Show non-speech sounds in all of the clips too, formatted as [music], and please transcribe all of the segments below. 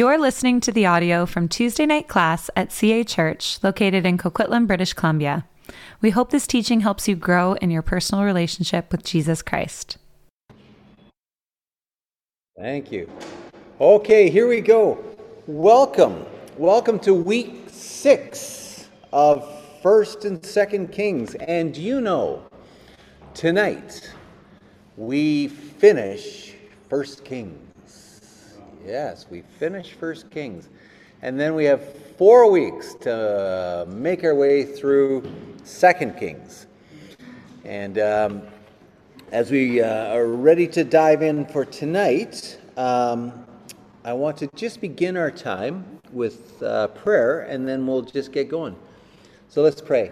You're listening to the audio from Tuesday night class at CA Church, located in Coquitlam, British Columbia. We hope this teaching helps you grow in your personal relationship with Jesus Christ. Thank you. Okay, here we go. Welcome. Welcome to week six of First and Second Kings. And you know, tonight we finish First Kings. Yes, we finish First Kings. And then we have four weeks to make our way through Second Kings. And um, as we uh, are ready to dive in for tonight, um, I want to just begin our time with uh, prayer, and then we'll just get going. So let's pray.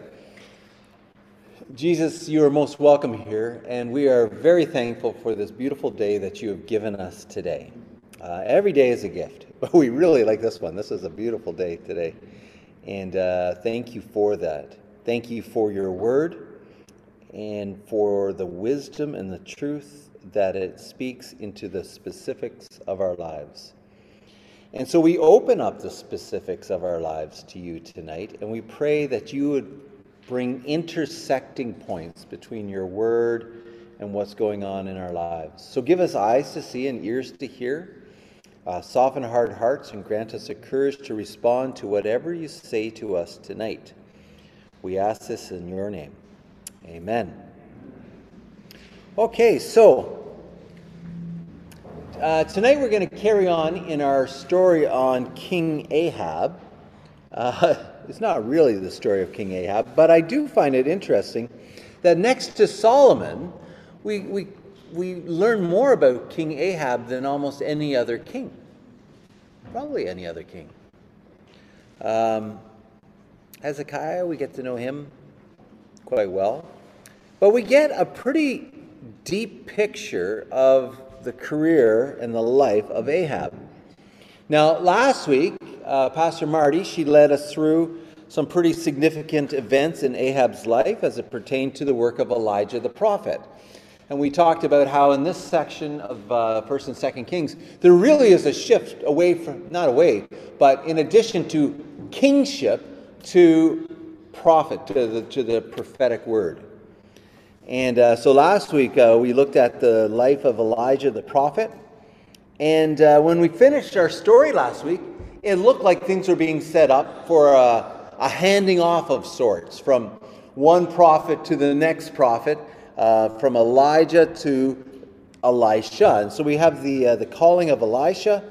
Jesus, you are most welcome here, and we are very thankful for this beautiful day that you have given us today. Uh, every day is a gift, but [laughs] we really like this one. This is a beautiful day today. And uh, thank you for that. Thank you for your word and for the wisdom and the truth that it speaks into the specifics of our lives. And so we open up the specifics of our lives to you tonight, and we pray that you would bring intersecting points between your word and what's going on in our lives. So give us eyes to see and ears to hear uh, soften hard hearts and grant us the courage to respond to whatever you say to us tonight. We ask this in your name. Amen. Okay, so uh, tonight we're going to carry on in our story on King Ahab. Uh, [laughs] it's not really the story of King Ahab, but I do find it interesting that next to Solomon, we, we we learn more about King Ahab than almost any other king. Probably any other king. Um, Hezekiah, we get to know him quite well. But we get a pretty deep picture of the career and the life of Ahab. Now, last week, uh, Pastor Marty, she led us through some pretty significant events in Ahab's life as it pertained to the work of Elijah the prophet. And we talked about how in this section of uh, First and Second Kings, there really is a shift away from, not away, but in addition to kingship, to prophet, to the, to the prophetic word. And uh, so last week uh, we looked at the life of Elijah the prophet. And uh, when we finished our story last week, it looked like things were being set up for a, a handing off of sorts from one prophet to the next prophet uh, from Elijah to Elisha. And so we have the, uh, the calling of Elisha.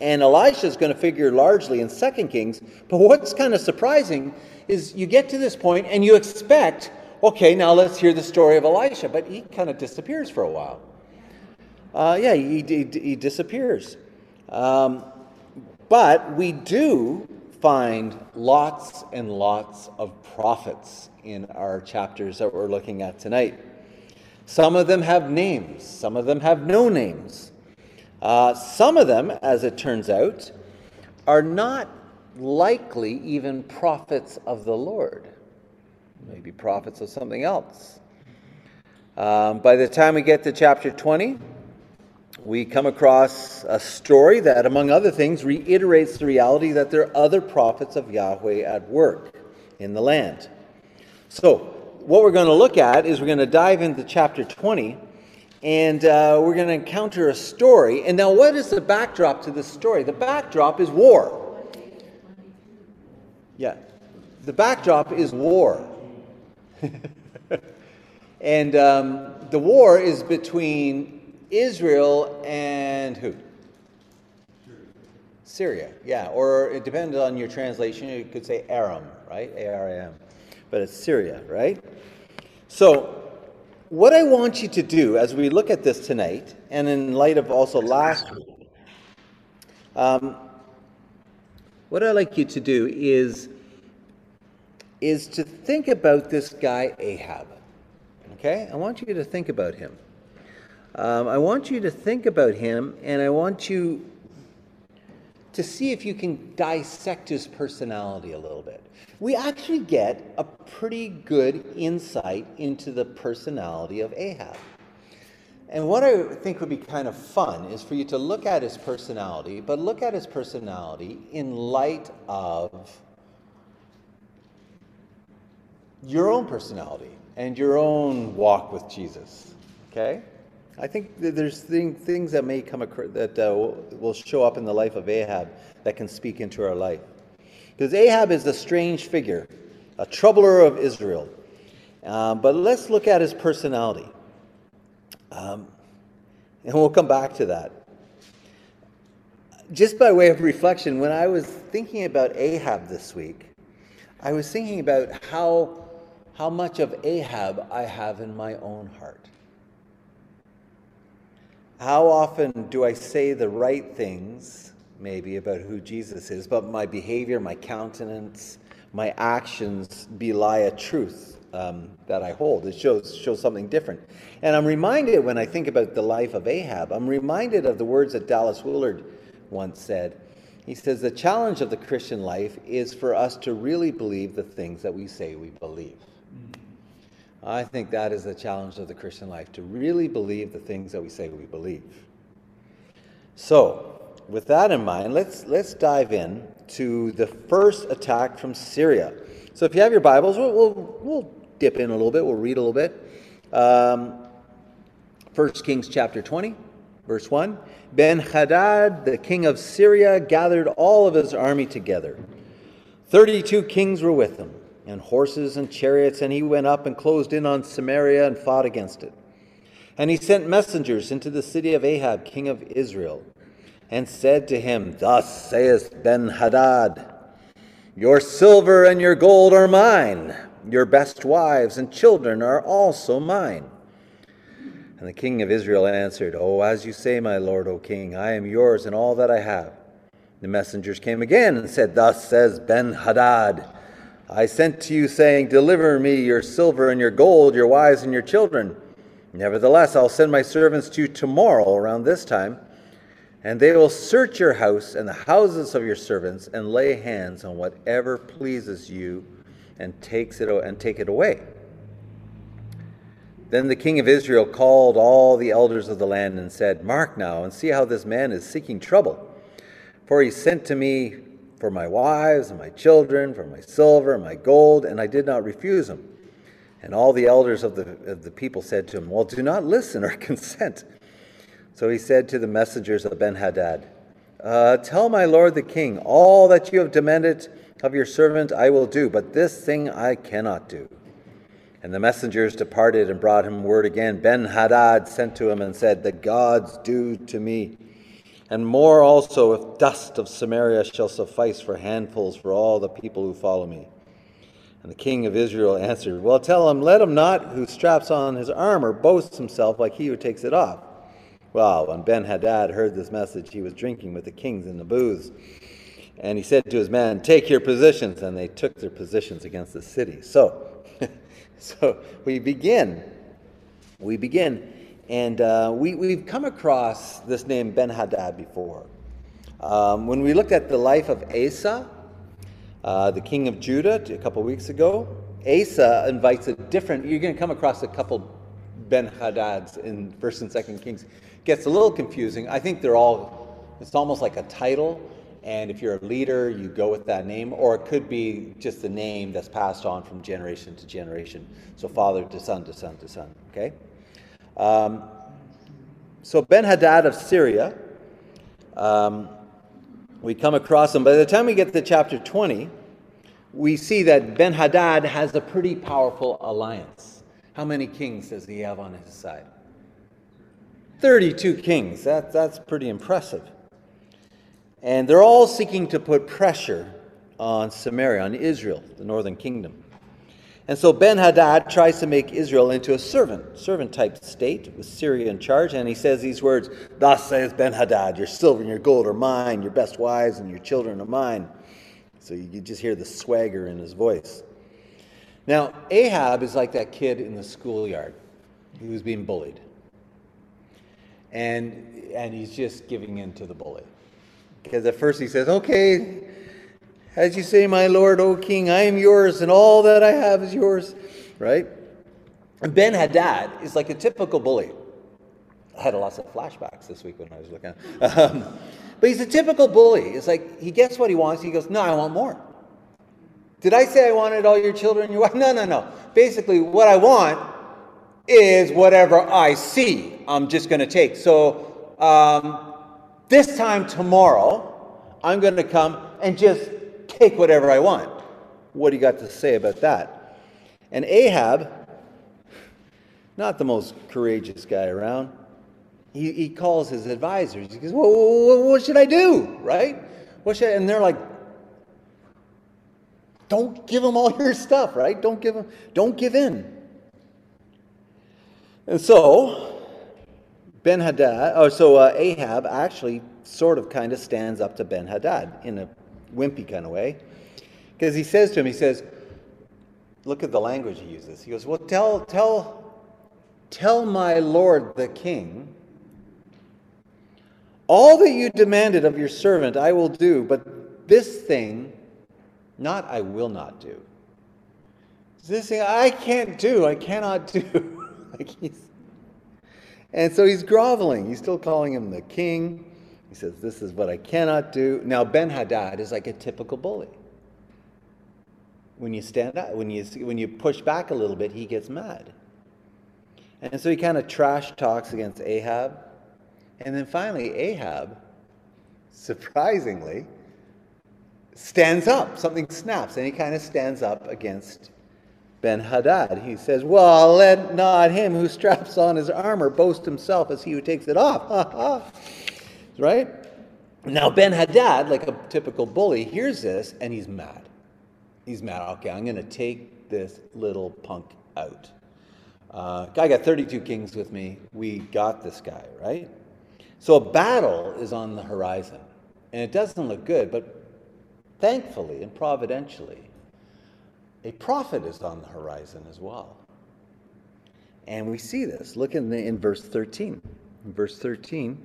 And Elisha is going to figure largely in Second Kings. But what's kind of surprising is you get to this point and you expect, okay, now let's hear the story of Elisha. But he kind of disappears for a while. Uh, yeah, he, he, he disappears. Um, but we do find lots and lots of prophets in our chapters that we're looking at tonight. Some of them have names, some of them have no names. Uh, some of them, as it turns out, are not likely even prophets of the Lord, maybe prophets of something else. Um, by the time we get to chapter 20, we come across a story that, among other things, reiterates the reality that there are other prophets of Yahweh at work in the land. So, what we're going to look at is we're going to dive into chapter 20 and uh, we're going to encounter a story. And now, what is the backdrop to this story? The backdrop is war. Yeah, the backdrop is war. [laughs] and um, the war is between Israel and who? Syria, yeah. Or it depends on your translation. You could say Aram, right? A R A M but it's Syria, right? So, what I want you to do as we look at this tonight, and in light of also last week, um, what I'd like you to do is, is to think about this guy Ahab. Okay? I want you to think about him. Um, I want you to think about him, and I want you to see if you can dissect his personality a little bit. We actually get a pretty good insight into the personality of Ahab. And what I think would be kind of fun is for you to look at his personality, but look at his personality in light of your own personality and your own walk with Jesus. Okay? I think there's thing, things that may come that uh, will show up in the life of Ahab that can speak into our life. Because Ahab is a strange figure, a troubler of Israel. Um, but let's look at his personality. Um, and we'll come back to that. Just by way of reflection, when I was thinking about Ahab this week, I was thinking about how, how much of Ahab I have in my own heart. How often do I say the right things, maybe, about who Jesus is, but my behavior, my countenance, my actions belie a truth um, that I hold? It shows, shows something different. And I'm reminded when I think about the life of Ahab, I'm reminded of the words that Dallas Willard once said. He says, The challenge of the Christian life is for us to really believe the things that we say we believe. I think that is the challenge of the Christian life, to really believe the things that we say we believe. So, with that in mind, let's, let's dive in to the first attack from Syria. So, if you have your Bibles, we'll, we'll, we'll dip in a little bit, we'll read a little bit. Um, 1 Kings chapter 20, verse 1. Ben Hadad, the king of Syria, gathered all of his army together. Thirty two kings were with him and horses and chariots, and he went up and closed in on Samaria and fought against it. And he sent messengers into the city of Ahab, king of Israel, and said to him, Thus saith Ben Hadad, Your silver and your gold are mine, your best wives and children are also mine. And the king of Israel answered, Oh, as you say, my lord, O king, I am yours and all that I have. The messengers came again and said, Thus says Ben Hadad, I sent to you, saying, Deliver me your silver and your gold, your wives and your children. Nevertheless, I'll send my servants to you tomorrow around this time, and they will search your house and the houses of your servants and lay hands on whatever pleases you and takes it and take it away. Then the king of Israel called all the elders of the land and said, Mark now and see how this man is seeking trouble. For he sent to me for my wives and my children, for my silver and my gold, and I did not refuse him. And all the elders of the, of the people said to him, Well, do not listen or [laughs] consent. So he said to the messengers of Ben Hadad, uh, Tell my lord the king, all that you have demanded of your servant I will do, but this thing I cannot do. And the messengers departed and brought him word again. Ben Hadad sent to him and said, The gods do to me and more also if dust of Samaria shall suffice for handfuls for all the people who follow me. And the king of Israel answered, Well, tell him, let him not who straps on his armor boast himself like he who takes it off. Well, when Ben Hadad heard this message, he was drinking with the kings in the booths. And he said to his men, Take your positions. And they took their positions against the city. So, [laughs] so we begin. We begin and uh, we, we've come across this name Ben Hadad before. Um, when we looked at the life of Asa, uh, the king of Judah, a couple weeks ago, Asa invites a different, you're going to come across a couple Ben Hadads in 1st and 2nd Kings. Gets a little confusing. I think they're all, it's almost like a title. And if you're a leader, you go with that name, or it could be just the name that's passed on from generation to generation. So father to son to son to son, okay? Um, so Ben Hadad of Syria, um, we come across him. By the time we get to chapter 20, we see that Ben Hadad has a pretty powerful alliance. How many kings does he have on his side? 32 kings. That, that's pretty impressive. And they're all seeking to put pressure on Samaria, on Israel, the northern kingdom. And so Ben Hadad tries to make Israel into a servant, servant type state with Syria in charge. And he says these words Thus says Ben Hadad, your silver and your gold are mine, your best wives and your children are mine. So you just hear the swagger in his voice. Now, Ahab is like that kid in the schoolyard who was being bullied. And, and he's just giving in to the bully. Because at first he says, Okay, as you say, my Lord, O King, I am yours, and all that I have is yours. Right? And Ben Hadad is like a typical bully. I had lots of flashbacks this week when I was looking. Um, but he's a typical bully. It's like he gets what he wants. He goes, "No, I want more." Did I say I wanted all your children? Your [laughs] wife? No, no, no. Basically, what I want is whatever I see. I'm just going to take. So um, this time tomorrow, I'm going to come and just take whatever I want. What do you got to say about that? And Ahab, not the most courageous guy around, he, he calls his advisors. He goes, well, what should I do? Right? What should I? And they're like, don't give them all your stuff, right? Don't give them, don't give in. And so, Ben Hadad, oh, so uh, Ahab actually sort of kind of stands up to Ben Hadad in a wimpy kind of way. Because he says to him, he says, look at the language he uses. He goes, Well, tell, tell, tell my lord the king all that you demanded of your servant I will do, but this thing, not I will not do. This thing I can't do, I cannot [laughs] do. Like [laughs] he's, and so he's groveling. He's still calling him the king. He says, This is what I cannot do. Now, Ben Hadad is like a typical bully. When you stand up, when you, when you push back a little bit, he gets mad. And so he kind of trash talks against Ahab. And then finally, Ahab, surprisingly, stands up. Something snaps, and he kind of stands up against Ben Hadad. He says, Well, let not him who straps on his armor boast himself as he who takes it off. Ha ha. Right? Now, Ben Hadad, like a typical bully, hears this and he's mad. He's mad. Okay, I'm going to take this little punk out. Uh, I got 32 kings with me. We got this guy, right? So a battle is on the horizon, and it doesn't look good, but thankfully and providentially, a prophet is on the horizon as well. And we see this. Look in, the, in verse 13. In verse 13,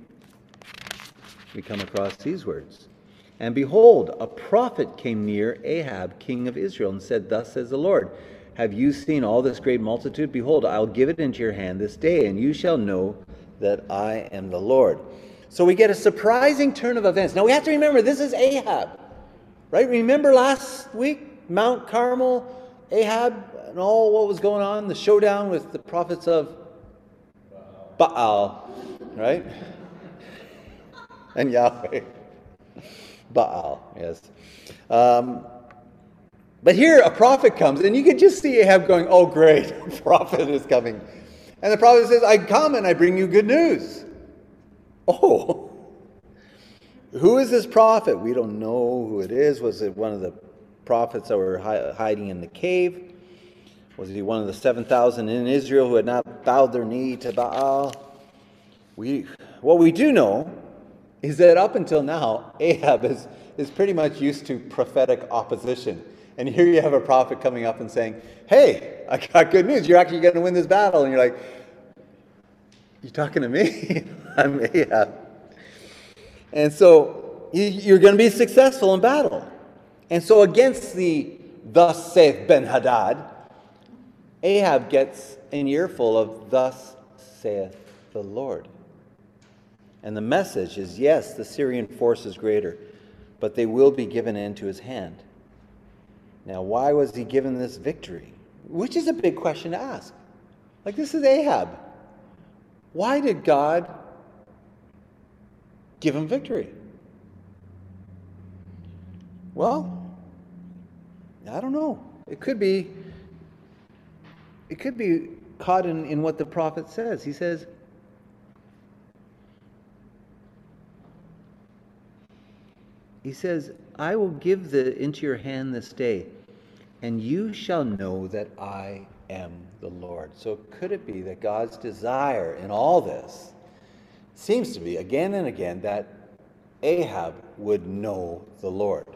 we come across these words. And behold, a prophet came near Ahab, king of Israel, and said, Thus says the Lord, Have you seen all this great multitude? Behold, I'll give it into your hand this day, and you shall know that I am the Lord. So we get a surprising turn of events. Now we have to remember this is Ahab, right? Remember last week, Mount Carmel, Ahab, and all what was going on, the showdown with the prophets of Baal, right? and Yahweh. Baal, yes. Um, but here a prophet comes, and you can just see Ahab going, Oh, great, [laughs] a prophet is coming. And the prophet says, I come and I bring you good news. Oh, [laughs] who is this prophet? We don't know who it is. Was it one of the prophets that were hiding in the cave? Was he one of the 7,000 in Israel who had not bowed their knee to Baal? We, what we do know is that up until now, Ahab is, is pretty much used to prophetic opposition. And here you have a prophet coming up and saying, Hey, I got good news. You're actually going to win this battle. And you're like, You talking to me? [laughs] I'm Ahab. And so you're going to be successful in battle. And so against the thus saith Ben Hadad, Ahab gets an earful of thus saith the Lord. And the message is yes, the Syrian force is greater, but they will be given into his hand. Now, why was he given this victory? Which is a big question to ask. Like, this is Ahab. Why did God give him victory? Well, I don't know. It could be it could be caught in, in what the prophet says. He says, He says, I will give the into your hand this day, and you shall know that I am the Lord. So could it be that God's desire in all this seems to be again and again that Ahab would know the Lord,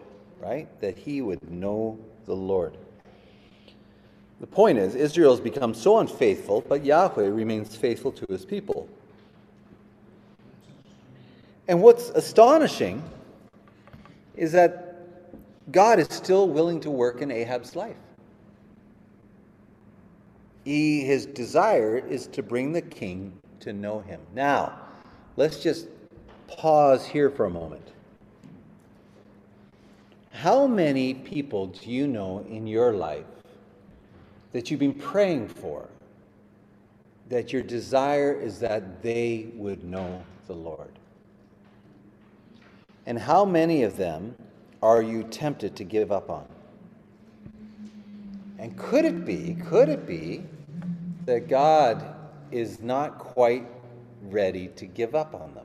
right? That he would know the Lord. The point is, Israel has become so unfaithful, but Yahweh remains faithful to his people. And what's astonishing is that God is still willing to work in Ahab's life. He, his desire is to bring the king to know him. Now, let's just pause here for a moment. How many people do you know in your life that you've been praying for? That your desire is that they would know the Lord? And how many of them are you tempted to give up on? And could it be, could it be that God is not quite ready to give up on them?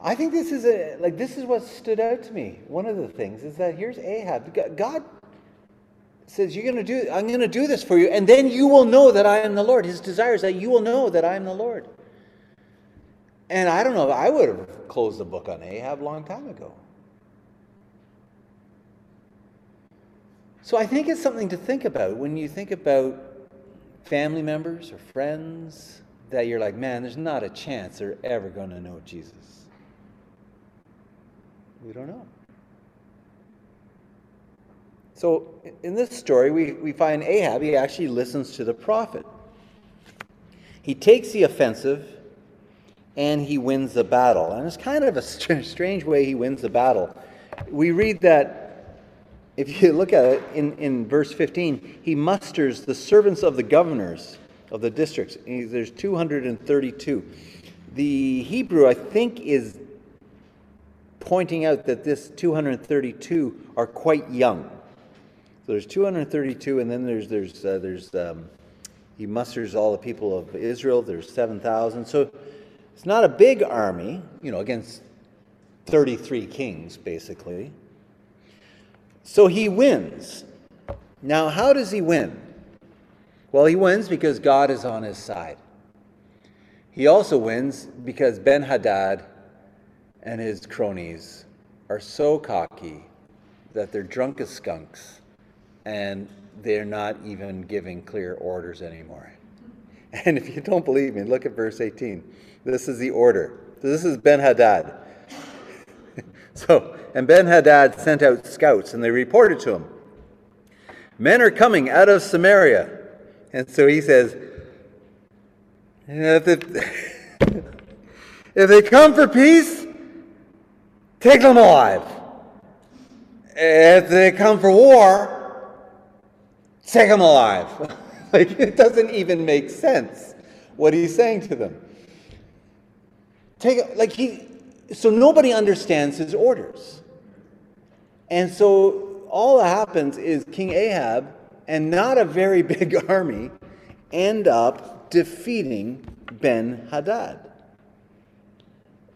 I think this is a like this is what stood out to me. One of the things is that here's Ahab. God says, You're gonna do I'm gonna do this for you, and then you will know that I am the Lord. His desire is that you will know that I am the Lord. And I don't know, I would have closed the book on Ahab a long time ago. So I think it's something to think about when you think about family members or friends that you're like, man, there's not a chance they're ever going to know Jesus. We don't know. So in this story, we, we find Ahab, he actually listens to the prophet. He takes the offensive and he wins the battle. And it's kind of a [laughs] strange way he wins the battle. We read that if you [laughs] look at it in, in verse 15, he musters the servants of the governors of the districts. There's 232. The Hebrew, I think, is pointing out that this 232 are quite young. So there's 232, and then there's there's uh, there's um, he musters all the people of Israel. There's 7,000. So it's not a big army, you know, against 33 kings, basically. So he wins. Now, how does he win? Well, he wins because God is on his side. He also wins because Ben Hadad and his cronies are so cocky that they're drunk as skunks and they're not even giving clear orders anymore. [laughs] And if you don't believe me, look at verse 18. This is the order. This is Ben Hadad. [laughs] so, and Ben Hadad sent out scouts, and they reported to him Men are coming out of Samaria. And so he says, if, [laughs] if they come for peace, take them alive. If they come for war, take them alive. [laughs] like, it doesn't even make sense what he's saying to them. Take like he so nobody understands his orders. And so all that happens is King Ahab and not a very [laughs] big army end up defeating Ben Hadad.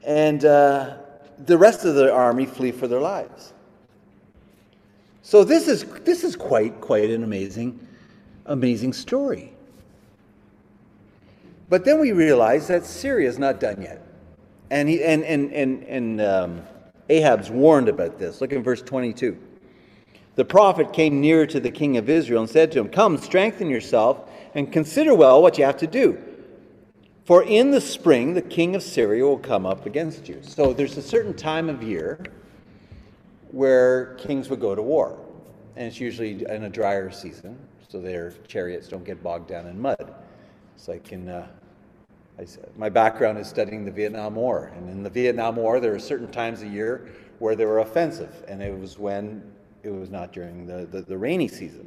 And uh, the rest of the army flee for their lives. So this is this is quite quite an amazing amazing story. But then we realize that Syria is not done yet. And, he, and, and, and, and um, Ahab's warned about this. Look in verse 22. The prophet came near to the king of Israel and said to him, Come, strengthen yourself and consider well what you have to do. For in the spring the king of Syria will come up against you. So there's a certain time of year where kings would go to war. And it's usually in a drier season, so their chariots don't get bogged down in mud. It's like in uh, I, my background is studying the Vietnam War, and in the Vietnam War, there are certain times a year where they were offensive, and it was when it was not during the, the, the rainy season.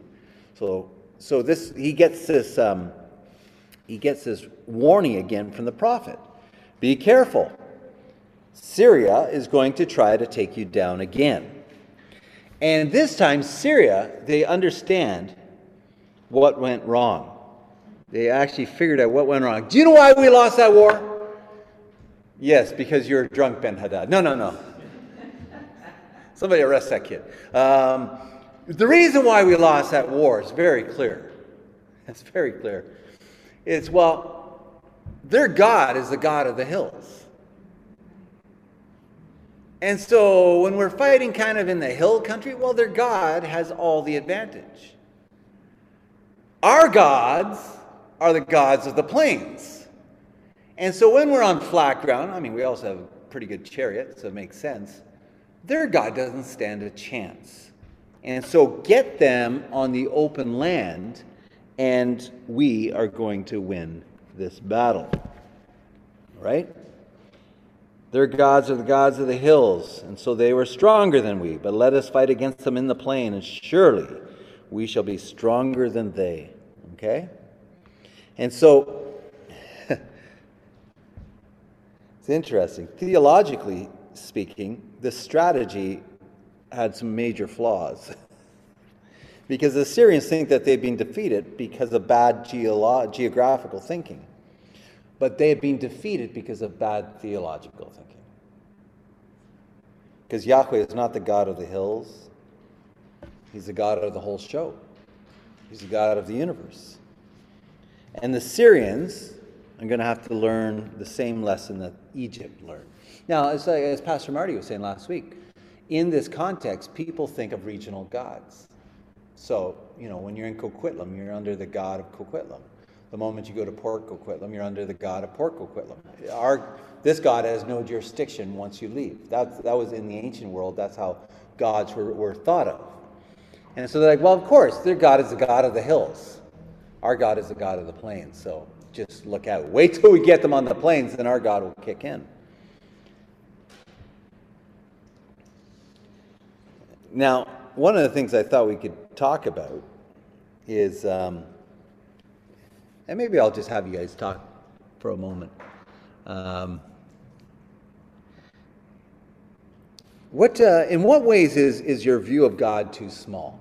So, so this he gets this um, he gets this warning again from the prophet: Be careful. Syria is going to try to take you down again. And this time, Syria, they understand what went wrong. They actually figured out what went wrong. Do you know why we lost that war? Yes, because you're drunk, Ben Hadad. No, no, no. Somebody arrest that kid. Um, the reason why we lost that war is very clear. It's very clear. It's, well, their God is the God of the hills. And so when we're fighting kind of in the hill country, well, their God has all the advantage. Our gods are the gods of the plains. And so when we're on flat ground, I mean, we also have a pretty good chariot, so it makes sense. Their God doesn't stand a chance. And so get them on the open land, and we are going to win this battle. Right? Their gods are the gods of the hills, and so they were stronger than we. But let us fight against them in the plain, and surely we shall be stronger than they. Okay? And so, [laughs] it's interesting. Theologically speaking, this strategy had some major flaws. [laughs] because the Assyrians think that they've been defeated because of bad geolo- geographical thinking. But they have been defeated because of bad theological thinking. Because Yahweh is not the God of the hills, He's the God of the whole show, He's the God of the universe. And the Syrians are going to have to learn the same lesson that Egypt learned. Now, as, uh, as Pastor Marty was saying last week, in this context, people think of regional gods. So, you know, when you're in Coquitlam, you're under the god of Coquitlam. The moment you go to Port Coquitlam, you're under the god of Port Coquitlam. Our, this god has no jurisdiction once you leave. That, that was in the ancient world, that's how gods were, were thought of. And so they're like, well, of course, their god is the god of the hills. Our God is the God of the plains. So just look out. Wait till we get them on the plains, then our God will kick in. Now, one of the things I thought we could talk about is, um, and maybe I'll just have you guys talk for a moment. Um, what, uh, in what ways is, is your view of God too small?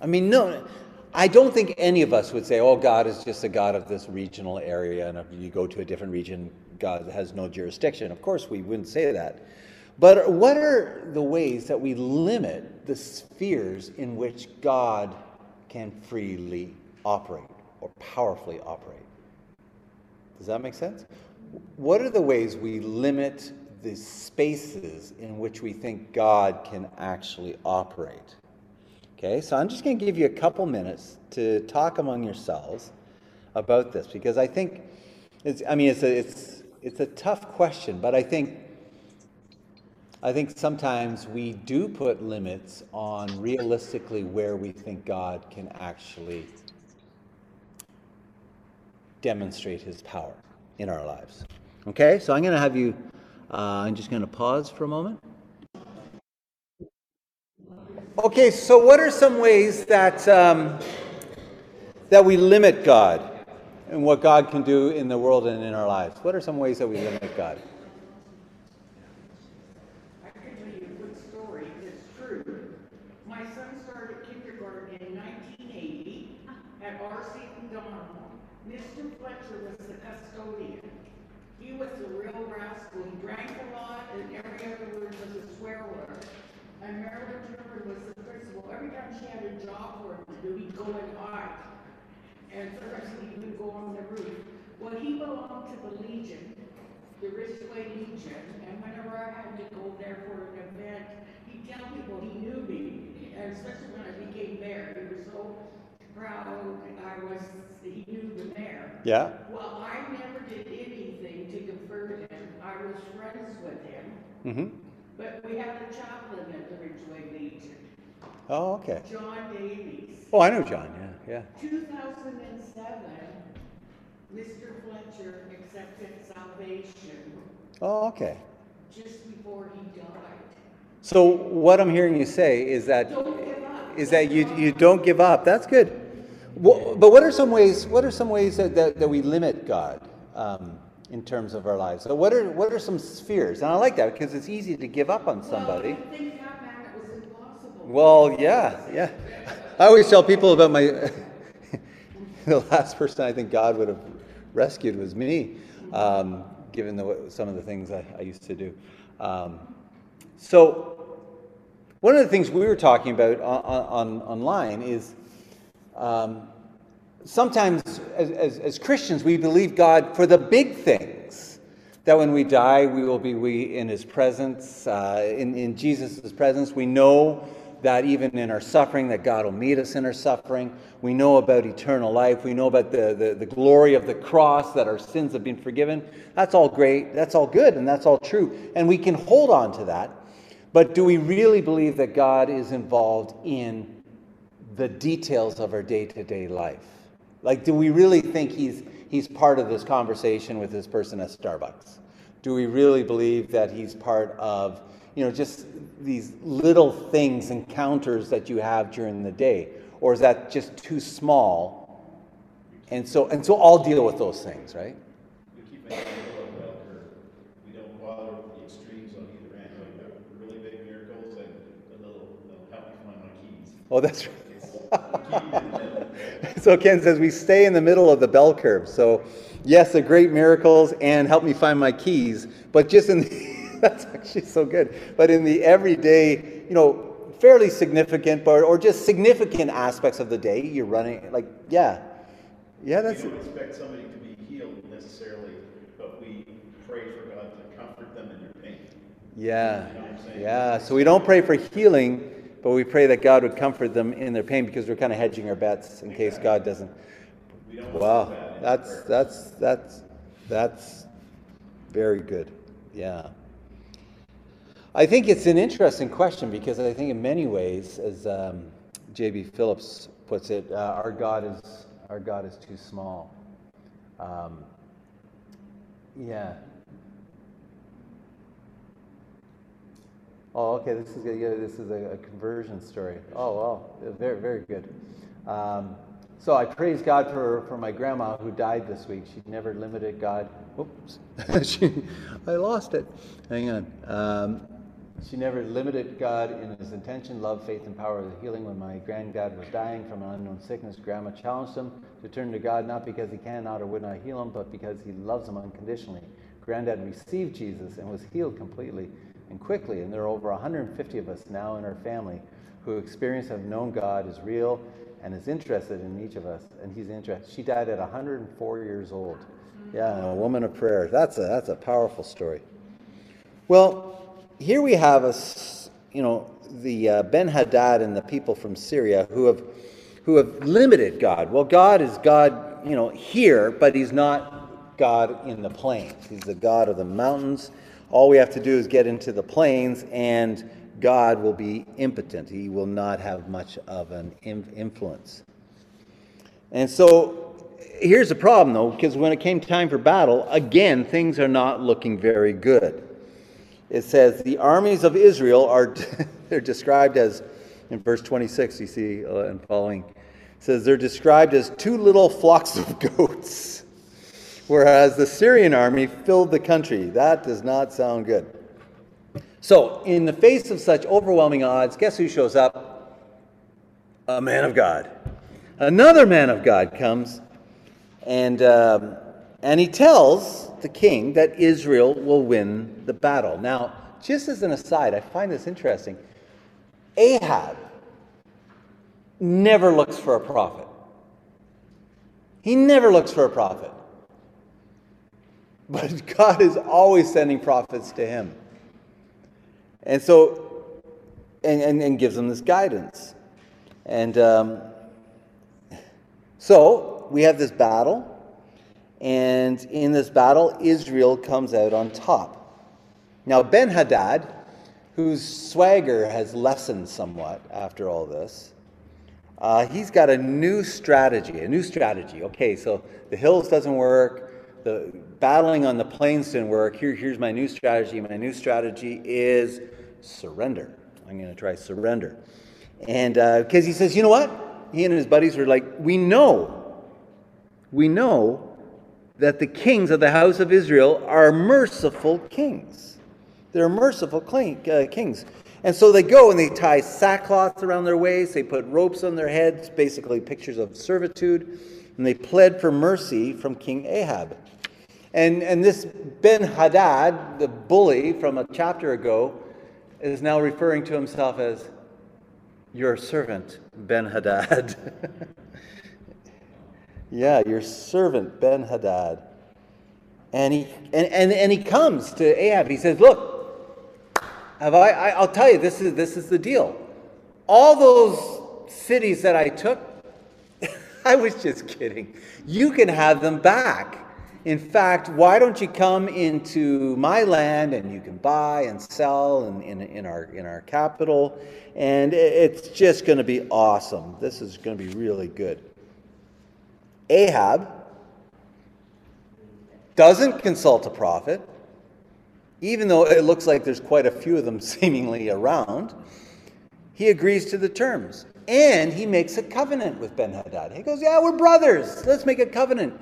I mean, no, I don't think any of us would say, oh, God is just a God of this regional area, and if you go to a different region, God has no jurisdiction. Of course, we wouldn't say that. But what are the ways that we limit the spheres in which God can freely operate or powerfully operate? Does that make sense? What are the ways we limit the spaces in which we think God can actually operate? Okay, so I'm just going to give you a couple minutes to talk among yourselves about this because I think it's, I mean, it's a, it's, it's a tough question, but I think, I think sometimes we do put limits on realistically where we think God can actually demonstrate his power in our lives. Okay, so I'm going to have you, uh, I'm just going to pause for a moment. Okay, so what are some ways that, um, that we limit God and what God can do in the world and in our lives? What are some ways that we limit God? I can tell you a good story. It's true. My son started kindergarten in 1980 at R.C. McDonald. Mr. Fletcher was the custodian. He was a real rascal. He drank a lot, and every other word was a swear word. And Marilyn Turner was the principal. Every time she had a job for him to do, he'd go and hide. And sometimes he'd even go on the roof. Well, he belonged to the Legion, the Ridgeway Legion, and whenever I had to go there for an event, he'd tell people he knew me, and especially when I became mayor, he was so proud I was, he knew the mayor. Yeah? Well, I never did anything to convert him. I was friends with him. Mm-hmm. But we have a chaplain at the Ridgeway Legion, Oh, okay. John Davies. Oh, I know John. Yeah, yeah. 2007, Mr. Fletcher accepted salvation Oh, okay. just before he died. So what I'm hearing you say is that Don't give up. is that you you don't give up. That's good. Wha- But what are some ways? What are some ways that, that, that we limit God um, in terms of our lives? So what are what are some spheres? And I like that because it's easy to give up on somebody. Well, I think that man, was impossible. Well, yeah, yeah. [laughs] I always tell people about my. [laughs] the last person I think God would have rescued was me, um, given the, some of the things I, I used to do. Um, so, one of the things we were talking about on, on, online is um, sometimes as, as, as Christians we believe God for the big things. That when we die, we will be we in His presence, uh, in, in Jesus' presence. We know that even in our suffering, that God will meet us in our suffering. We know about eternal life. We know about the, the, the glory of the cross, that our sins have been forgiven. That's all great. That's all good, and that's all true. And we can hold on to that. But do we really believe that God is involved in the details of our day to day life? Like, do we really think he's, he's part of this conversation with this person at Starbucks? Do we really believe that he's part of, you know, just these little things, encounters that you have during the day? Or is that just too small? And so, and so I'll deal with those things, right? We keep making a little bell. We don't bother the extremes on either end, like the really big miracles and the little, little help me find my keys. Oh, that's right. [laughs] So Ken says we stay in the middle of the bell curve. So yes, the great miracles and help me find my keys, but just in the, [laughs] that's actually so good. But in the everyday, you know, fairly significant, but or just significant aspects of the day, you're running like yeah, yeah. We That's don't expect somebody to be healed necessarily, but we pray for God to comfort them in their pain. yeah, You know what I'm saying? yeah. So we don't pray for healing, but we pray that God would comfort them in their pain because we're kind of hedging our bets in case God doesn't. Wow, that that's that's that's that's very good. Yeah. I think it's an interesting question because I think in many ways, as um, J.B. Phillips puts it, uh, our God is our God is too small. Um, yeah. Oh, okay. This is yeah, this is a, a conversion story. Oh, well, very very good. Um, so I praise God for, for my grandma who died this week. She never limited God. Oops, [laughs] she, I lost it. Hang on. Um, she never limited God in his intention, love, faith, and power of healing. When my granddad was dying from an unknown sickness, Grandma challenged him to turn to God not because he cannot or would not heal him, but because he loves him unconditionally. Granddad received Jesus and was healed completely and quickly. And there are over 150 of us now in our family who experience have known God is real and is interested in each of us. And he's interested. She died at 104 years old. Yeah, a woman of prayer. That's a that's a powerful story. Well, here we have us, you know, the uh, Ben Hadad and the people from Syria who have who have limited God. Well, God is God, you know, here, but He's not God in the plains. He's the God of the mountains. All we have to do is get into the plains, and God will be impotent. He will not have much of an influence. And so here's the problem, though, because when it came time for battle, again, things are not looking very good. It says the armies of Israel are [laughs] they're described as in verse 26 you see uh, and following says they're described as two little flocks of [laughs] goats whereas the Syrian army filled the country that does not sound good so in the face of such overwhelming odds guess who shows up a man of God another man of God comes and um, and he tells the king that Israel will win the battle. Now, just as an aside, I find this interesting. Ahab never looks for a prophet. He never looks for a prophet. But [laughs] God is always sending prophets to him. And so, and, and, and gives him this guidance. And um, so, we have this battle. And in this battle, Israel comes out on top. Now, Ben Hadad, whose swagger has lessened somewhat after all this, uh, he's got a new strategy. A new strategy. Okay, so the hills doesn't work. The battling on the plains didn't work. Here, here's my new strategy. My new strategy is surrender. I'm going to try surrender. And because uh, he says, you know what? He and his buddies were like, we know, we know that the kings of the house of Israel are merciful kings. They're merciful uh, kings. And so they go and they tie sackcloth around their waists, they put ropes on their heads, basically pictures of servitude, and they pled for mercy from King Ahab. And, and this Ben Hadad, the bully from a chapter ago, is now referring to himself as your servant, Ben Hadad. [laughs] Yeah, your servant Ben Hadad. And he and, and, and he comes to Ahab. He says, Look, have I, I I'll tell you, this is this is the deal. All those cities that I took, [laughs] I was just kidding. You can have them back. In fact, why don't you come into my land and you can buy and sell in, in, in our in our capital? And it's just going to be awesome. This is going to be really good. Ahab doesn't consult a prophet, even though it looks like there's quite a few of them [laughs] seemingly around. He agrees to the terms. And he makes a covenant with Ben Hadad. He goes, Yeah, we're brothers. Let's make a covenant.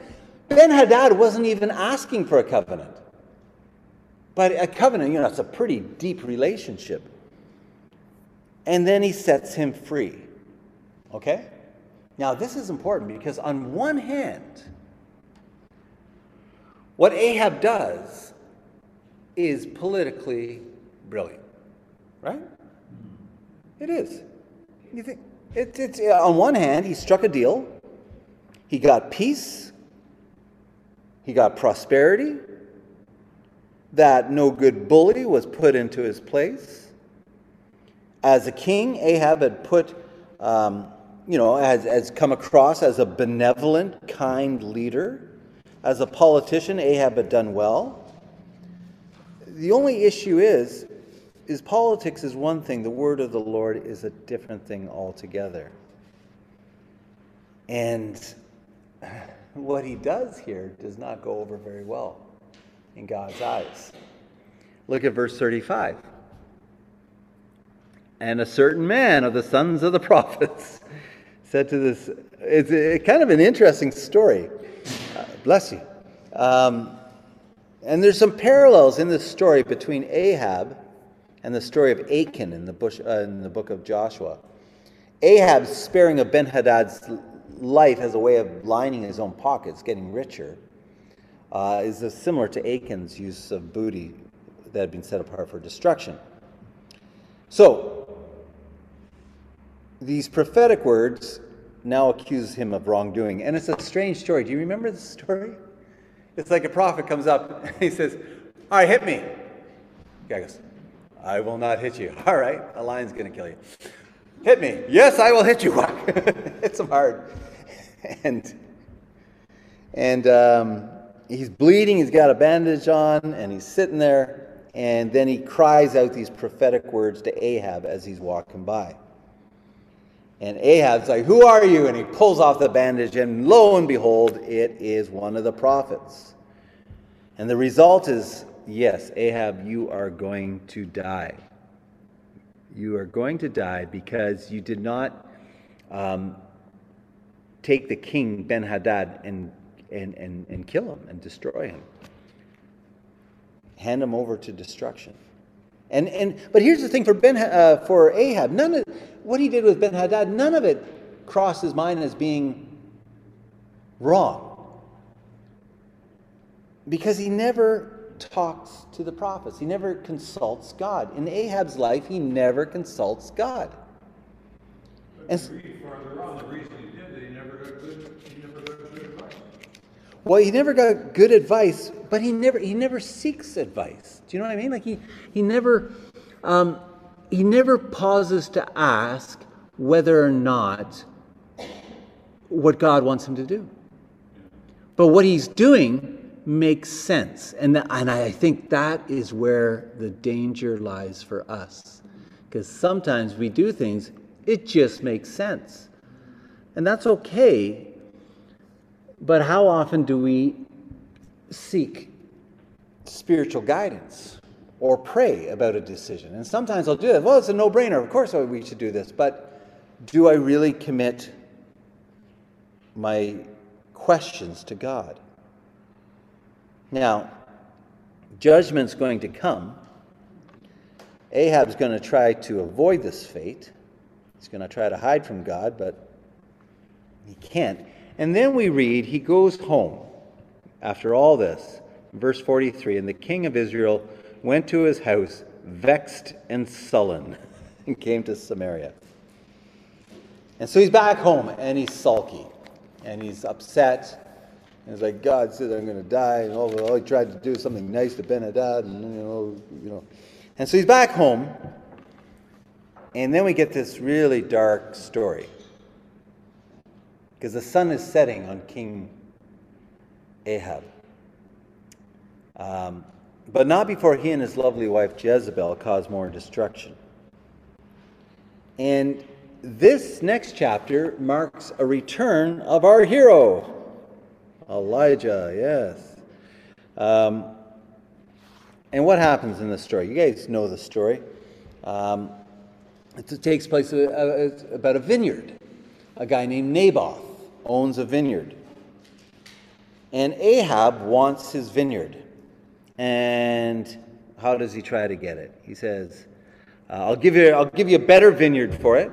Ben Hadad wasn't even asking for a covenant. But a covenant, you know, it's a pretty deep relationship. And then he sets him free. Okay? Now, this is important because, on one hand, what Ahab does is politically brilliant, right? It is. You think it, it's on one hand, he struck a deal. He got peace. He got prosperity. That no good bully was put into his place. As a king, Ahab had put, um, you know, has, has come across as a benevolent, kind leader. As a politician, Ahab had done well. The only issue is is politics is one thing, the word of the Lord is a different thing altogether. And [laughs] what he does here does not go over very well in God's eyes. Look at verse 35. And a certain man of the sons of the [laughs] prophets said to this, it's a, kind of an interesting story. Uh, bless you. Um, and there's some parallels in this story between Ahab and the story of Achan in the, bush, uh, in the book of Joshua. Ahab's sparing of Ben Hadad's life as a way of lining his own pockets, getting richer, uh, is similar to Achan's use of booty that had been set apart for destruction. So, these prophetic words now accuse him of wrongdoing. And it's a strange story. Do you remember the story? It's like a prophet comes up and [laughs] he says, All right, hit me. The guy goes, I will not hit you. [laughs] All right, a lion's going to kill you. Hit me. Yes, I will hit you. [laughs] hits him hard. [laughs] And, and um, he's bleeding. He's got a bandage on, and he's sitting there. And then he cries out these prophetic words to Ahab as he's walking by. And Ahab's like, Who are you? And he pulls off the bandage, and lo and behold, it is one of the prophets. And the result is yes, Ahab, you are going to die. You are going to die because you did not um, take the king Ben Hadad and, and, and, and kill him and destroy him. Hand him over to destruction. And, and, but here's the thing for, ben, uh, for Ahab none of what he did with Ben Hadad, none of it crossed his mind as being wrong. Because he never talks to the prophets. He never consults God. In Ahab's life, he never consults God. And further on, the reason he did Well, he never got good advice, but he never he never seeks advice. Do you know what I mean? Like he he never um, he never pauses to ask whether or not what God wants him to do. But what he's doing makes sense. And, and I think that is where the danger lies for us. Because sometimes we do things, it just makes sense. And that's okay. But how often do we seek spiritual guidance or pray about a decision? And sometimes I'll do that. Well, it's a no brainer. Of course we should do this. But do I really commit my questions to God? Now, judgment's going to come. Ahab's going to try to avoid this fate. He's going to try to hide from God, but he can't. And then we read, he goes home after all this. Verse 43 And the king of Israel went to his house, vexed and sullen, [laughs] and came to Samaria. And so he's back home and he's sulky and he's upset and it's like God said I'm going to die, and all, all he tried to do something nice to Ben Hadad, and you know, you know. And so he's back home, and then we get this really dark story. Because the sun is setting on King Ahab. Um, but not before he and his lovely wife Jezebel cause more destruction. And this next chapter marks a return of our hero, Elijah, yes. Um, and what happens in the story? You guys know the story. Um, it takes place uh, uh, about a vineyard. A guy named Naboth owns a vineyard. And Ahab wants his vineyard. And how does he try to get it? He says, uh, I'll, give you, I'll give you a better vineyard for it.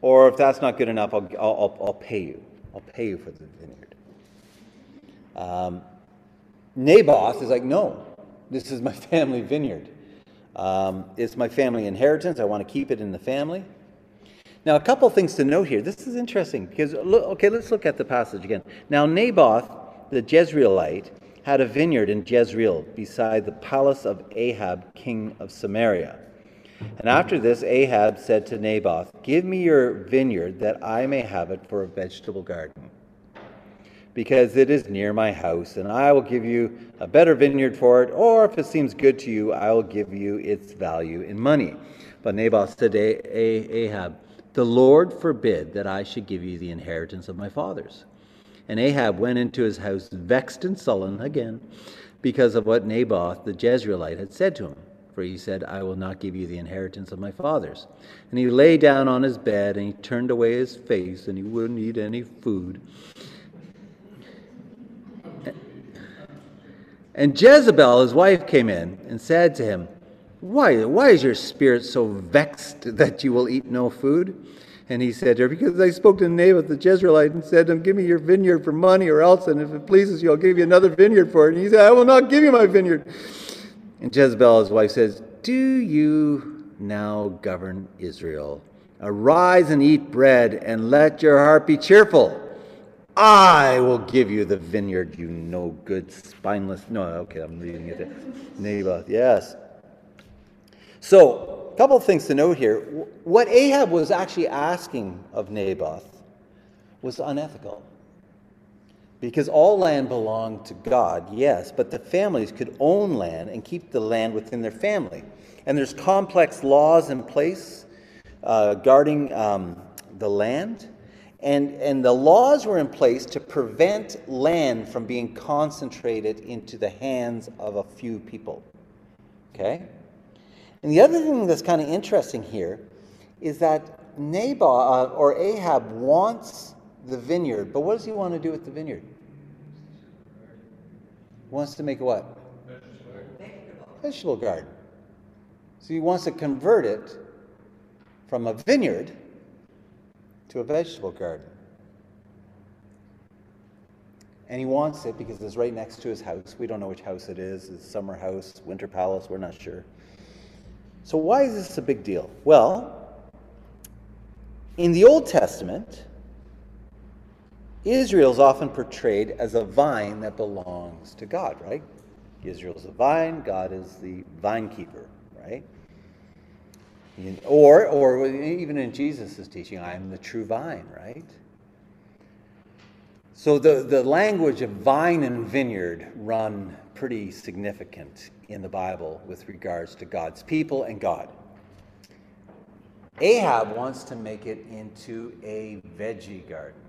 Or if that's not good enough, I'll, I'll, I'll pay you. I'll pay you for the vineyard. Um, Naboth is like, no, this is my [laughs] family vineyard. Um, it's my family inheritance. I want to keep it in the family. Now, a couple things to note here. This is interesting because, look, okay, let's look at the passage again. Now, Naboth, the Jezreelite, had a vineyard in Jezreel beside the palace of Ahab, king of Samaria. And after this, Ahab said to Naboth, Give me your vineyard that I may have it for a vegetable garden because it is near my house, and I will give you a better vineyard for it, or if it seems good to you, I will give you its value in money. But Naboth said to Ahab, The Lord forbid that I should give you the inheritance of my fathers. And Ahab went into his house vexed and sullen again because of what Naboth the Jezreelite had said to him. For he said, I will not give you the inheritance of my fathers. And he lay down on his bed, and he turned away his face, and he wouldn't eat any food. And Jezebel, his wife, came in and said to him, Why, why is your spirit so vexed [laughs] that you will eat no food? And he said to her, Because I spoke to Naboth the Jezreelite and said to him, Give me your vineyard for money, or else, and if it pleases you, I'll give you another vineyard for it. And he said, I will not give you my vineyard. And Jezebel, his wife, says, Do you now govern Israel? Arise and eat bread, and let your heart be cheerful. I will give you the vineyard, you no good, spineless. No, okay, I'm reading it. Naboth, yes. So, a couple of things to note here. What Ahab was actually asking of Naboth was unethical. Because all land belonged to God, yes, but the families could own land and keep the land within their family. And there's complex laws in place uh, guarding um, the land. And, and the laws were in place to prevent land from being concentrated into the hands of a few people. Okay? And the other thing that's kind of interesting here is that Naboth uh, or Ahab wants the vineyard, but what does he want to do with the vineyard? He wants to make what? Vegetable. Vegetable garden. So he wants to convert it from a vineyard to a vegetable garden. And he wants it because it's right next to his house. We don't know which house it is. It's summer house, winter palace, we're not sure. So why is this a big deal? Well, in the Old Testament, Israel is often portrayed as a vine that belongs to God, right? Israel is a vine, God is the vine keeper, right? Or, or even in Jesus' teaching, I am the true vine, right? So the, the language of vine and vineyard run pretty significant in the Bible with regards to God's people and God. Ahab wants to make it into a veggie garden.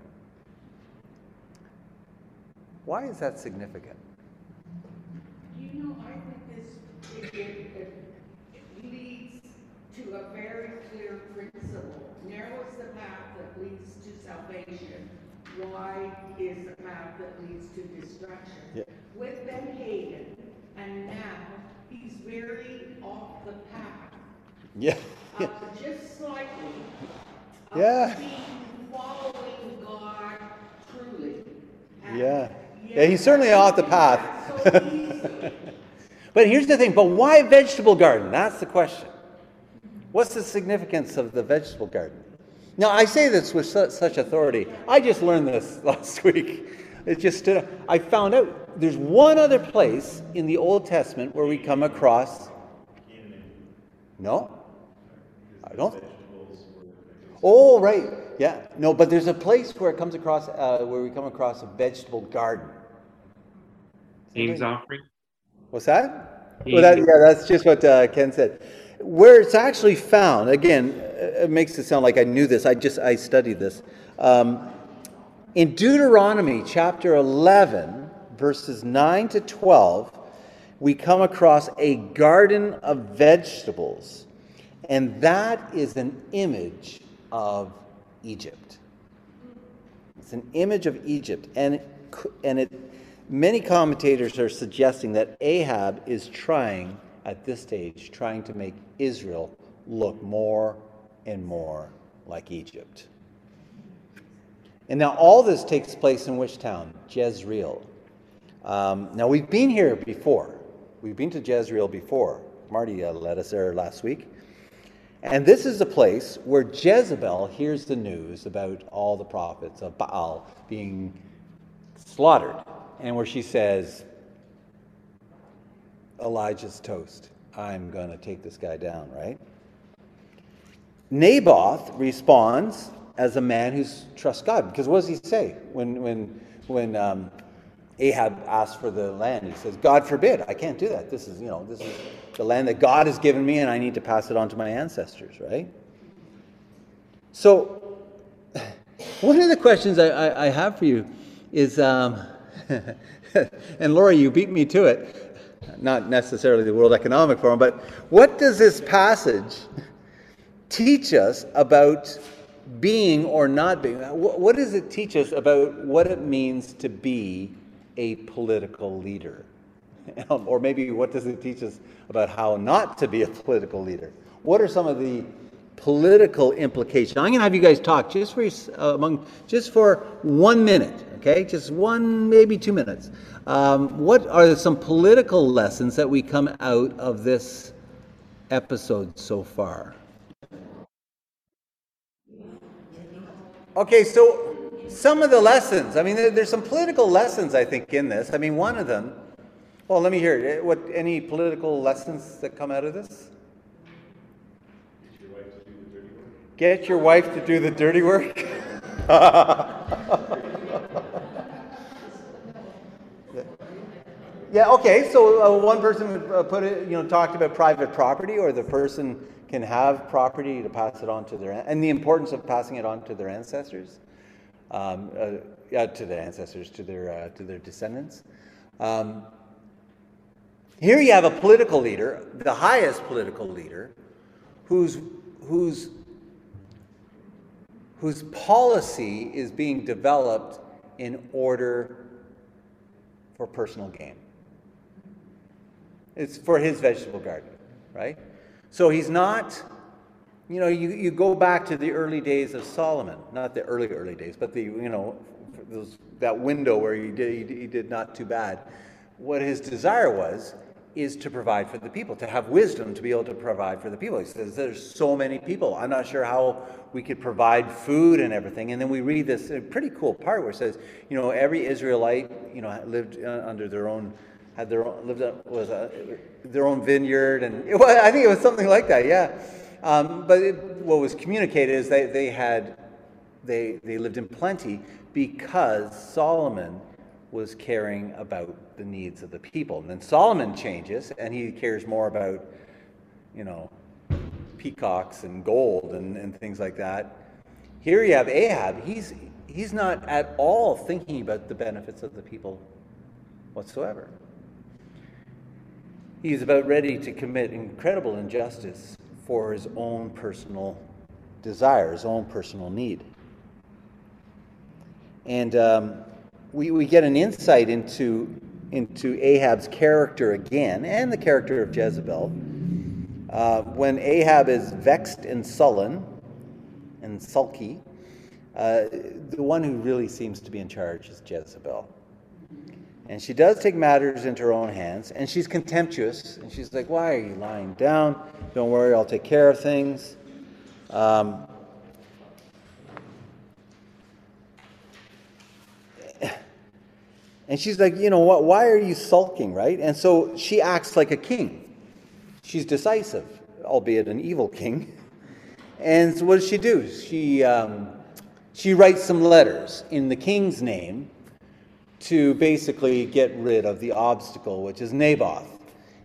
Why is that significant? You know, I think this, it, it, it leads to a very clear principle. Narrow is the path that leads to salvation. Wide is the path that leads to destruction. Yeah. With Ben Hagen, and now he's very off the path. Yeah. Uh, just slightly. of Yeah. following God truly. And Yeah. Yeah, he's certainly off the path. So. [laughs] But here's the thing, but why vegetable garden? That's the question. What's the significance of the vegetable garden? Now, I say this with su- such authority. I just learned this [laughs] last week. It just stood up. I found out there's one other place in the Old Testament where we come across. No? I don't. Oh, right. Yeah. No, but there's a place where it comes across, uh, where we come across a vegetable garden. James offering. What's that? Well, that, yeah, that's just what uh, Ken said. Where it's actually found, again, uh, it makes it sound like I knew this. I just I studied this. Um, In Deuteronomy chapter 11, verses 9 to 12, we come across a garden of vegetables, and that is an image of Egypt. It's an image of Egypt, and and it, many commentators are suggesting that Ahab is trying at this stage, trying to make Israel look more and more like Egypt. And now all this takes place in which town? Jezreel. Um, now we've been here before. We've been to Jezreel before. Marty uh, led us there last week. And this is a place where Jezebel hears the news about all the prophets of Baal being slaughtered, and where she says, Elijah's toast. I'm going to take this guy down, right? Naboth responds as a man who trusts God. Because what does he say when, when, when um, Ahab asks for the land? He says, God forbid, I can't do that. This is, you know, this is the land that God has given me and I need to pass it on to my ancestors, right? So, [laughs] one of the questions I, I, I have for you is, um, [laughs] and Laura, you beat me to it, not necessarily the World Economic Forum, but what does this passage teach us about being or not being? What does it teach us about what it means to be a political leader? [laughs] or maybe what does it teach us about how not to be a political leader? What are some of the political implications? I'm going to have you guys talk just for uh, among just for one minute, okay? Just one, maybe two minutes. Um, what are some political lessons that we come out of this episode so far? Okay, so some of the lessons. I mean, there's some political lessons I think in this. I mean, one of them. Well, let me hear it. What any political lessons that come out of this? Get your wife to do the dirty work. [laughs] yeah. Okay. So uh, one person uh, put it, you know, talked about private property, or the person can have property to pass it on to their and the importance of passing it on to their ancestors, um, uh, yeah, to their ancestors, to their uh, to their descendants. Um, here you have a political leader, the highest political leader, whose whose whose policy is being developed in order for personal gain. It's for his vegetable garden, right? So he's not, you know, you, you go back to the early days of Solomon, not the early, early days, but the, you know, those, that window where he did, he, did not too bad. What his desire was is to provide for the people, to have wisdom to be able to provide for the people. He says, There's so many people. I'm not sure how we could provide food and everything. And then we read this pretty cool part where it says, you know, every Israelite, you know, lived uh, under their own had their own, lived up, was a, their own vineyard, and it I think it was something like that. Yeah, um, but it, what was communicated is they they had they they lived in plenty because Solomon was caring about the needs of the people. And then Solomon changes, and he cares more about, you know, peacocks and gold and, and things like that. Here you have Ahab. He's he's not at all thinking about the benefits of the people whatsoever. He's about ready to commit incredible injustice for his own personal desire, his own personal need. And um, we, we get an insight into, into Ahab's character again and the character of Jezebel. Uh, when Ahab is vexed and sullen and sulky, uh, the one who really seems to be in charge is Jezebel. And she does take matters into her own hands, and she's contemptuous. And she's like, Why are you lying down? Don't worry, I'll take care of things. Um, and she's like, You know what? Why are you sulking, right? And so she acts like a king. She's decisive, albeit an evil king. And so what does she do? She, um, she writes some letters in the king's name to basically get rid of the obstacle, which is Naboth.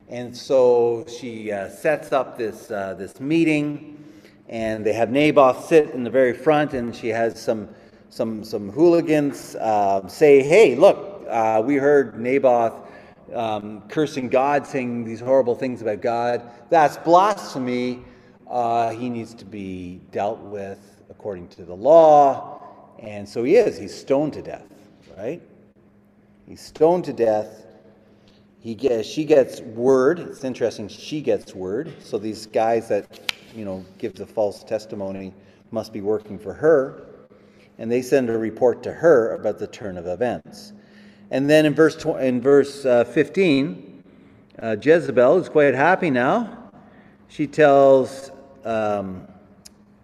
And so she uh, sets up this, uh, this meeting, and they have Naboth sit in the very front, and she has some, some, some hooligans uh, say, hey, look, uh, we heard Naboth um, cursing God, saying these horrible things about God. That's blasphemy. Uh, he needs to be dealt with according to the law. And so he is. He's stoned to death, right? He's stoned to death. He gets, she gets word. It's interesting. She gets word. So these guys that, you know, give the false testimony must be working for her. And they send a report to her about the turn of events. And then in verse, tw- in verse uh, 15, uh, Jezebel is quite happy now. She tells um,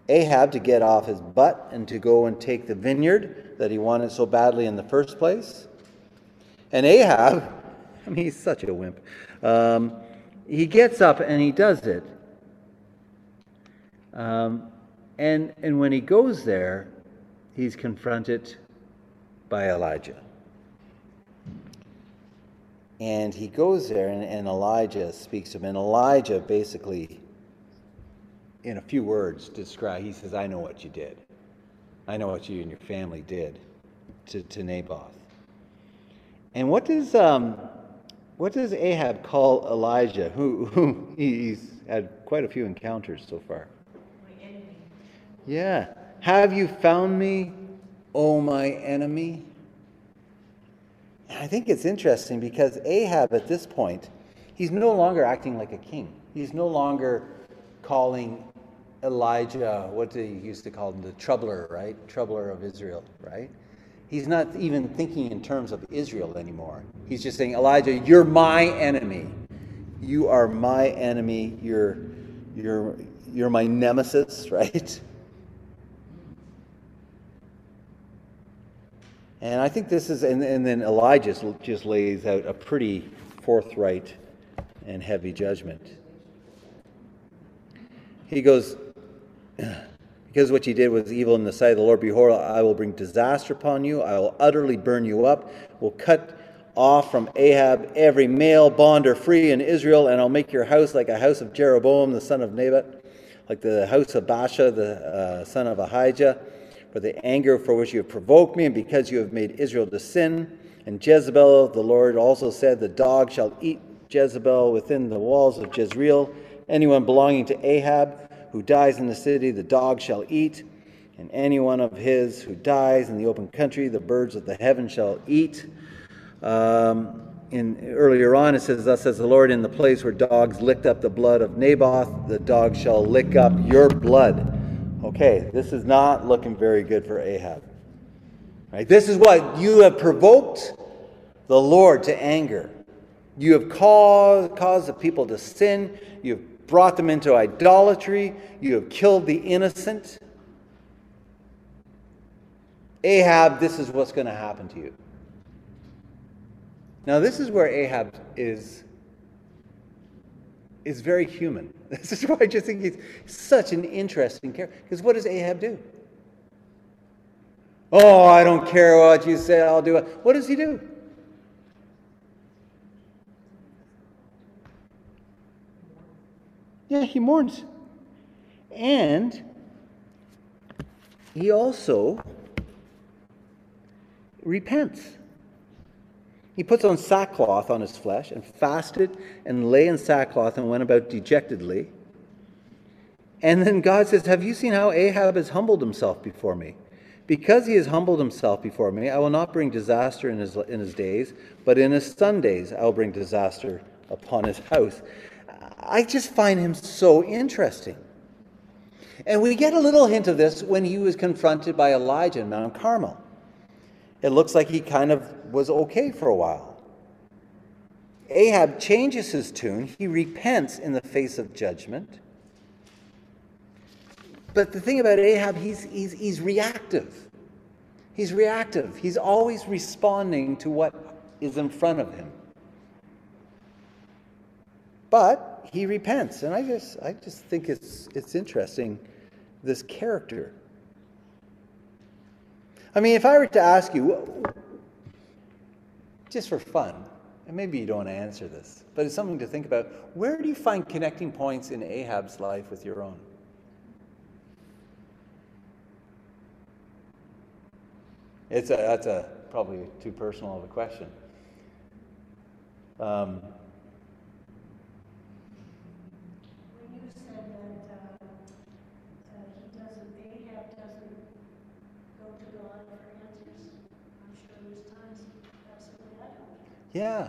Ahab to get off his butt and to go and take the vineyard that he wanted so badly in the first place. And Ahab, I mean, he's such a wimp. Um, he gets up and he does it. Um, and, and when he goes there, he's confronted by Elijah. And he goes there, and, and Elijah speaks to him. And Elijah basically, in a few words, describe. He says, "I know what you did. I know what you and your family did to, to Naboth." And what does um, what does Ahab call Elijah, who, who he's had quite a few encounters so far? My enemy. Yeah. Have you found me, O my enemy? I think it's interesting because Ahab at this point, he's no longer acting like a king. He's no longer calling Elijah, what did he used to call him, the troubler, right? Troubler of Israel, right? He's not even thinking in terms of Israel anymore. He's just saying, Elijah, you're my enemy. You are my enemy. You're, you're, you're my nemesis, [laughs] right? And I think this is, and, and then Elijah just lays out a pretty forthright and heavy judgment. He goes, [clears throat] because what you did was evil in the sight of the Lord, behold, I will bring disaster upon you. I will utterly burn you up. Will cut off from Ahab every male bond or free in Israel, and I'll make your house like a house of Jeroboam, the son of Nebat, like the house of Baasha, the uh, son of Ahijah for the anger for which you have provoked me, and because you have made Israel to sin. And Jezebel, the Lord also said, The dog shall eat Jezebel within the walls of Jezreel. Anyone belonging to Ahab who dies in the city, the dog shall eat. And anyone of his who dies in the open country, the birds of the heaven shall eat. Um, in, earlier on, it says, Thus says the Lord, in the place where dogs licked up the blood of Naboth, the dog shall lick up your blood okay, this is not looking very good for Ahab. Right? This is what you have provoked the Lord to anger. You have caused, caused the people to sin. You have brought them into idolatry. You have killed the innocent. Ahab, this is what's going to happen to you. Now, this is where Ahab is is very human. [laughs] This is why I just think he's such an interesting character. Because what does Ahab do? Oh, I don't care what you say, I'll do it. What does he do? Yeah, he mourns. And he also repents. He puts on sackcloth on his flesh and fasted and lay in sackcloth and went about dejectedly. And then God says, Have you seen how Ahab has humbled himself before me? Because he has humbled himself before me, I will not bring disaster in his, in his days, but in his son days I will bring disaster upon his house. I just find him so interesting. And we get a little hint of this when he was confronted by Elijah in Mount Carmel it looks like he kind of was okay for a while. Ahab changes his tune. He repents in the face of judgment. But the thing about Ahab, he's, he's, he's reactive. He's reactive. He's always responding to what is in front of him. But he repents. And I just, I just think it's, it's interesting, this character I mean, if I were to ask you, just for fun, and maybe you don't want to answer this, but it's something to think about, where do you find connecting points in Ahab's life with your own? It's a, that's a probably too personal of a question. Um, When you said that, uh, uh, he doesn't, Ahab doesn't go to God for answers, I'm sure there's times that's the way I don't. Yeah.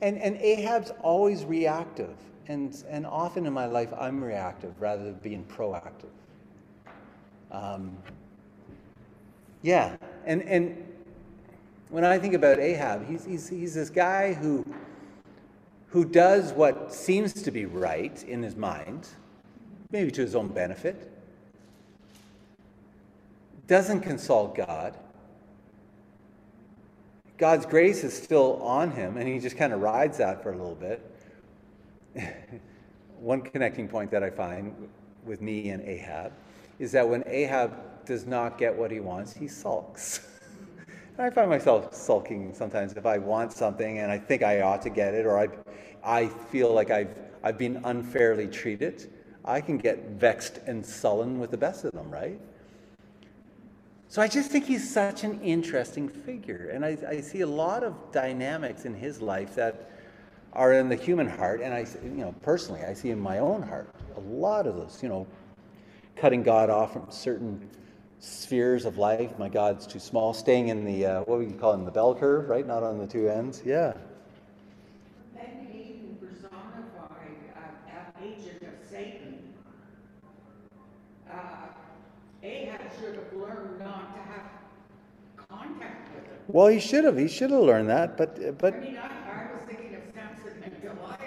And, and Ahab's always reactive. And, and often in my life, I'm reactive rather than being proactive. Um, yeah. And, and when I think about Ahab, he's, he's, he's this guy who, who does what seems to be right in his mind, maybe to his own benefit, doesn't consult God. God's grace is still on him, and he just kind of rides that for a little bit. [laughs] One connecting point that I find with me and Ahab is that when Ahab does not get what he wants, he sulks. [laughs] and I find myself sulking sometimes if I want something and I think I ought to get it, or I, I feel like I've, I've been unfairly treated. I can get vexed and sullen with the best of them, right? So I just think he's such an interesting figure. And I, I see a lot of dynamics in his life that are in the human heart. And I, you know, personally, I see in my own heart a lot of those, you know, cutting God off from certain spheres of life. My God's too small. Staying in the, uh, what you call it, in the bell curve, right? Not on the two ends. Yeah. Then Eden personified uh, an agent of Satan. Uh, Ahab should have learned not to have contact with him. Well, he should have. He should have learned that. But, but I mean, I, I was thinking of Samson and Delilah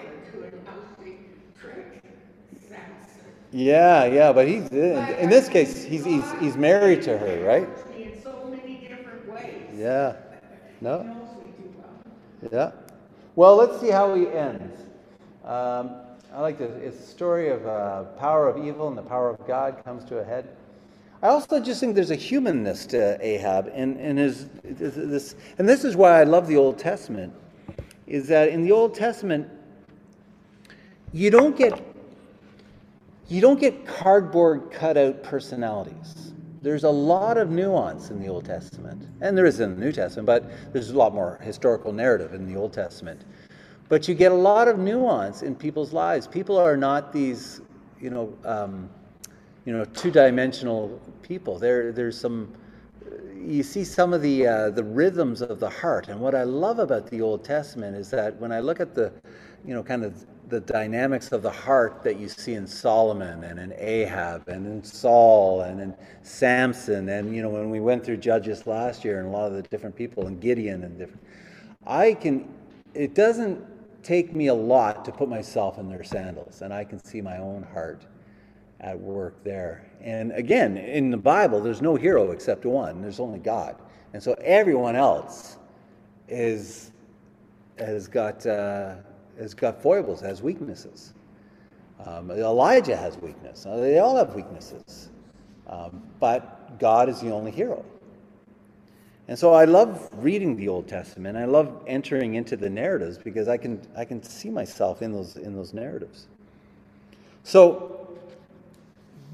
doing trick. Samson. yeah, yeah. But he's, in this case, he's, he's, he's married to her, right? In so many different ways. Yeah. No. knows me too well. Yeah. Well, let's see how he ends. Um, I like this. It's a story of uh, power of evil and the power of God comes to a head. I also just think there's a humanness to Ahab in, in his this, and this is why I love the Old Testament, is that in the Old Testament, you don't get you don't get cardboard cutout personalities. There's a lot of nuance in the Old Testament, and there is in the New Testament, but there's a lot more historical narrative in the Old Testament. But you get a lot of nuance in people's lives. People are not these, you know, um, you know, two-dimensional people. There, there's some. You see some of the uh, the rhythms of the heart, and what I love about the Old Testament is that when I look at the, you know, kind of the dynamics of the heart that you see in Solomon and in Ahab and in Saul and in Samson and you know when we went through Judges last year and a lot of the different people and Gideon and different, I can. It doesn't take me a lot to put myself in their sandals, and I can see my own heart at work there. And again, in the Bible, there's no hero except one. There's only God, and so everyone else is has got uh, has got foibles, has weaknesses. Um, Elijah has weakness. Uh, They all have weaknesses, um, but God is the only hero. And so I love reading the Old Testament. I love entering into the narratives because I can I can see myself in those in those narratives. So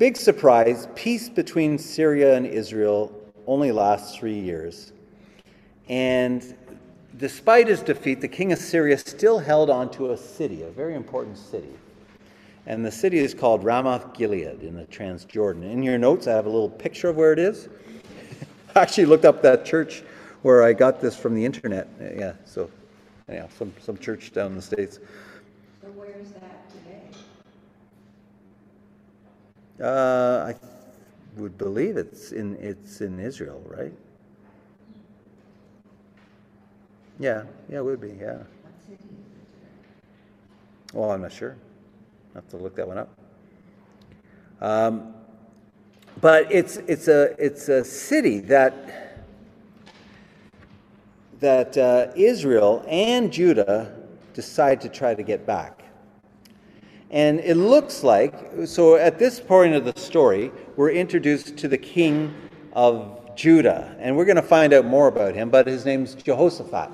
big surprise, peace between Syria and Israel only lasts 3 years. And despite his defeat, the king of Syria still held on to a city, a very important city. And the city is called Ramoth Gilead in the Transjordan. In your notes, I have a little picture of where it is. [laughs] I actually looked up that church where I got this from the internet. Yeah, so anyhow, some, some church down in the States. So where's that today? Uh, I would believe it's in, it's in Israel, right? Yeah, yeah, it would be, yeah. Well, I'm not sure. i have to look that one up. Um, but it's, it's, a, it's a city that, that uh, Israel and Judah decide to try to get back. And it looks like, so at this point of the story, we're introduced to the king of Judah. And we're going to find out more about him, but his name's Jehoshaphat.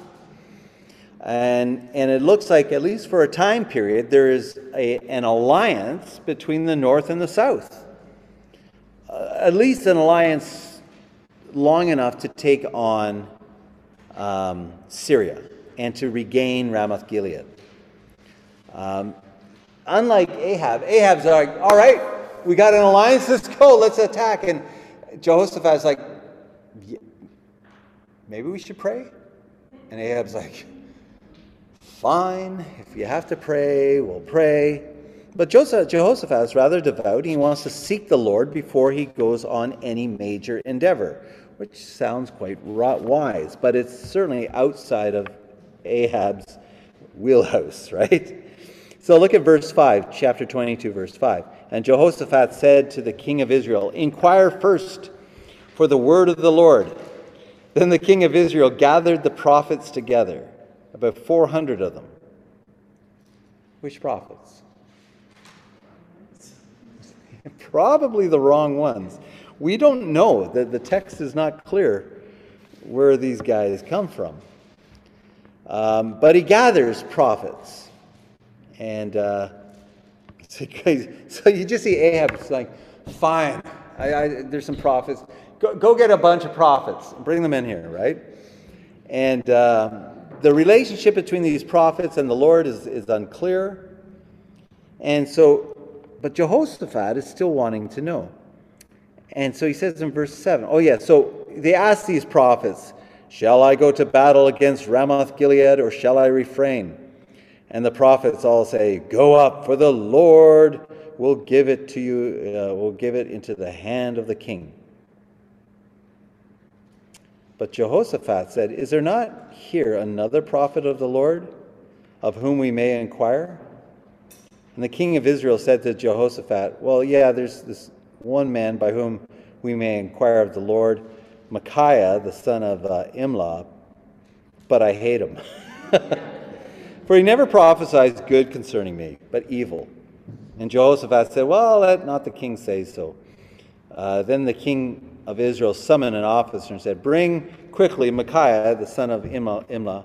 And, and it looks like, at least for a time period, there is a, an alliance between the north and the south. Uh, at least an alliance long enough to take on um, Syria and to regain Ramoth Gilead. Um, unlike Ahab, Ahab's like, all right, we got an alliance, let's go, let's attack. And Jehoshaphat's like, "Yeah, maybe we should pray? And Ahab's like, fine, if you have to pray, we'll pray. But Joseph, Jehoshaphat is rather devout. He wants to seek the Lord before he goes on any major endeavor, which sounds quite wise, but it's certainly outside of Ahab's wheelhouse, [laughs] right? So look at verse 5, chapter 22, verse 5. And Jehoshaphat said to the king of Israel, Inquire first for the word of the Lord. Then the king of Israel gathered the prophets together, about 400 of them. Which prophets? [laughs] Probably the wrong ones. We don't know that the text is not clear where these guys come from. Um, but he gathers prophets. And uh, [laughs] so, so you just see Ahab it's like, fine, I, I, there's some prophets. Go, go get a bunch of prophets bring them in here, right? And uh, the relationship between these prophets and the Lord is, is unclear. And so, but Jehoshaphat is still wanting to know. And so he says in verse 7, oh, yeah, so they ask these prophets, Shall I go to battle against Ramoth Gilead or shall I refrain? And the prophets all say, Go up, for the Lord will give it to you, uh, will give it into the hand of the king. But Jehoshaphat said, Is there not here another prophet of the Lord, of whom we may inquire? And the king of Israel said to Jehoshaphat, Well, yeah, there's this one man by whom we may inquire of the Lord, Micaiah, the son of uh, Imlah, but I hate him. [laughs] For he never prophesies good concerning me, but evil. And Jehoshaphat said, Well, let not the king say so. Uh, then the king of Israel summoned an officer and said, Bring quickly Micaiah, the son of Imlah.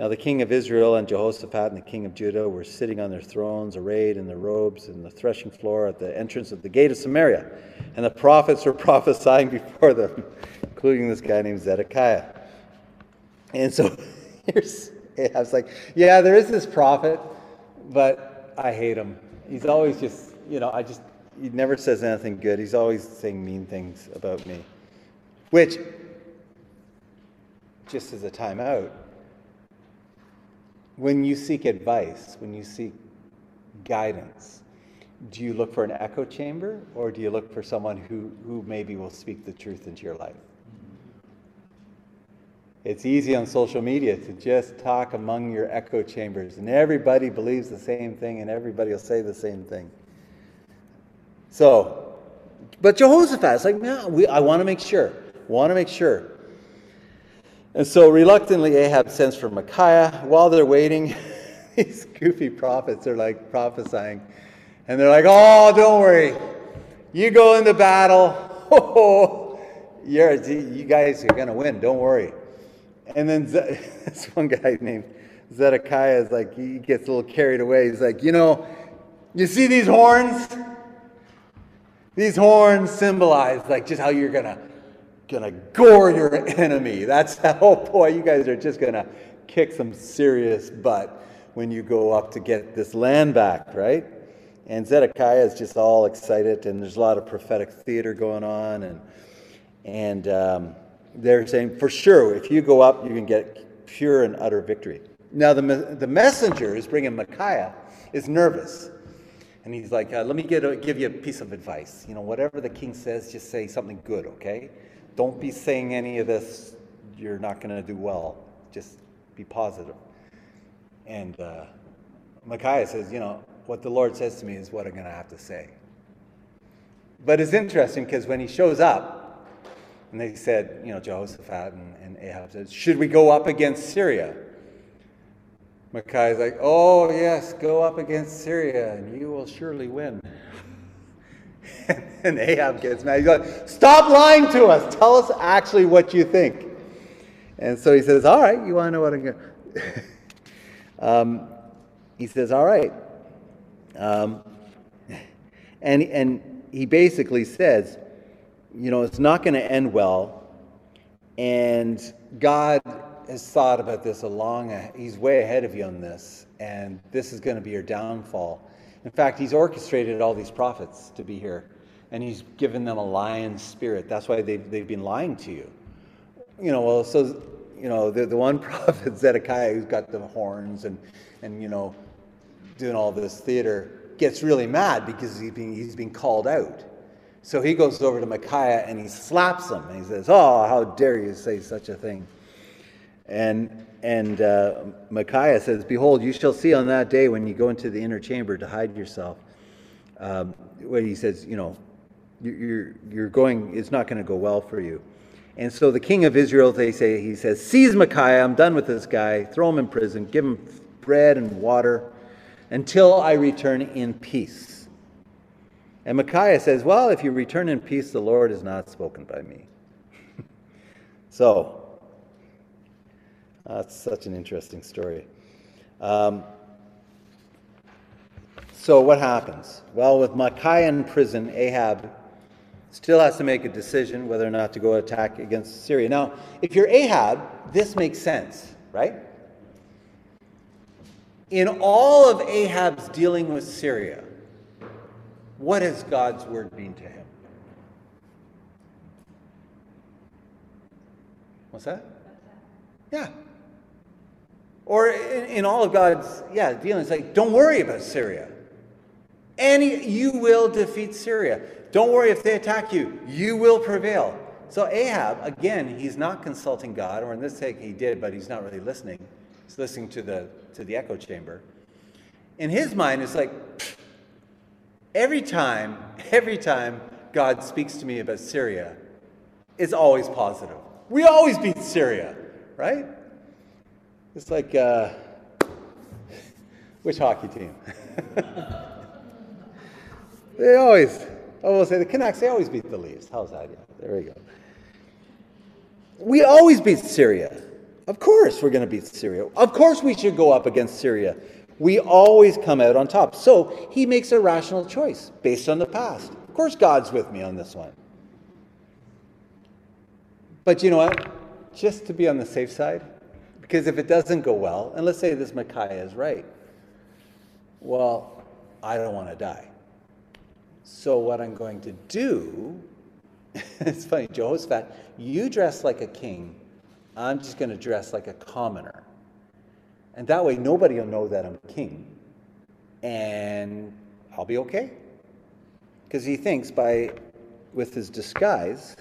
Now the king of Israel and Jehoshaphat and the king of Judah were sitting on their thrones, arrayed in their robes, in the threshing floor at the entrance of the gate of Samaria. And the prophets were [laughs] prophesying before them, including this guy named Zedekiah. And so [laughs] here's [laughs] I was like, yeah, there is this prophet, but I hate him. He's always just, you know, I just, he never says anything good. He's always saying mean things about me. Which, just as a timeout, when you seek advice, when you seek guidance, do you look for an echo chamber or do you look for someone who, who maybe will speak the truth into your life? It's easy on social media to just talk among your echo chambers, and everybody believes the same thing, and everybody will say the same thing. So, but Jehoshaphat is like, no, we, I want to make sure. Want to make sure. And so, reluctantly, Ahab sends for Micaiah. While they're waiting, [laughs] these goofy prophets are like prophesying, and they're like, "Oh, don't worry, you go into battle. [laughs] Oh, you're, you guys are gonna win. Don't worry." And then Ze- [laughs] this one guy named Zedekiah is like, he gets a little carried away. He's like, you know, you see these horns? These horns symbolize like just how you're gonna gonna gore your enemy. That's [laughs] how, oh boy, you guys are just gonna kick some serious butt when you go up to get this land back, right? And Zedekiah is just all excited, and there's a lot of prophetic theater going on, and and um, they're saying for sure if you go up you can get pure and utter victory. Now the, the messenger is bringing micaiah is nervous. And he's like uh, let me a, give you a piece of advice. You know whatever the king says just say something good okay? Don't be saying any of this you're not going to do well. Just be positive. positive and uh, micaiah says you know what the lord says to me is what i'm going to have to say. But it's interesting because when he shows up and they said, you know, Jehoshaphat and, and Ahab said, Should we go up against Syria? Micaiah's like, Oh, yes, go up against Syria and you will surely win. [laughs] and Ahab gets mad. He's like, Stop lying to us. Tell us actually what you think. And so he says, All right, you want to know what I'm going [laughs] to. um, he says, All right. Um, [laughs] and, and he basically says, you know, it's not going to end well And God has thought about this a long, uh, he's way ahead of you on this, and this is going to be your downfall. In fact, he's orchestrated all these prophets to be here, and he's given them a lion's spirit. That's why they've, they've been lying to you. You know, well, so, you know, the, the one [laughs] prophet, Zedekiah, who's got the horns and, and, you know, doing all this theater, gets really mad because he's being, he's being called out. So he goes over to Micaiah and he slaps him. And he says, Oh, how dare you say such a thing? And, and uh, Micaiah says, Behold, you shall see on that day when you go into the inner chamber to hide yourself. Um, where he says, You know, you're, you're going, it's not going to go well for you. And so the king of Israel, they say, he says, Seize Micaiah, I'm done with this guy, throw him in prison, give him bread and water until I return in peace. And Micaiah says, Well, if you return in peace, the Lord has not spoken by me. [laughs] so, that's such an interesting story. Um, so, what happens? Well, with Micaiah in prison, Ahab still has to make a decision whether or not to go attack against Syria. Now, if you're Ahab, this makes sense, right? In all of Ahab's dealing with Syria, what has God's word been to him? What's that? Yeah. Or in, in all of God's, yeah, dealings, like, don't worry about Syria. And you will defeat Syria. Don't worry if they attack you, you will prevail. So Ahab, again, he's not consulting God, or in this case he did, but he's not really listening. He's listening to the to the echo chamber. In his mind, it's like, Every time, [laughs] every time God speaks to me about Syria, it's always positive. We always beat Syria, right? It's like, uh, [laughs] which hockey team? [laughs] they always, I will say the Canucks, they always beat the Leafs. How's that? Yeah, there we go. We always beat Syria. Of course, we're going to beat Syria. Of course, we should go up against Syria we always come out on top. So he makes a rational choice based on the past. Of course, God's with me on this one. But you know what? Just to be on the safe side, because if it doesn't go well, and let's say this Micaiah is right, well, I don't want to die. So what I'm going to do, [laughs] it's funny, Jehoshaphat, you dress like a king, I'm just going to dress like a commoner. And that way, nobody will know that I'm king. And I'll be okay. Because he thinks by, with his disguise,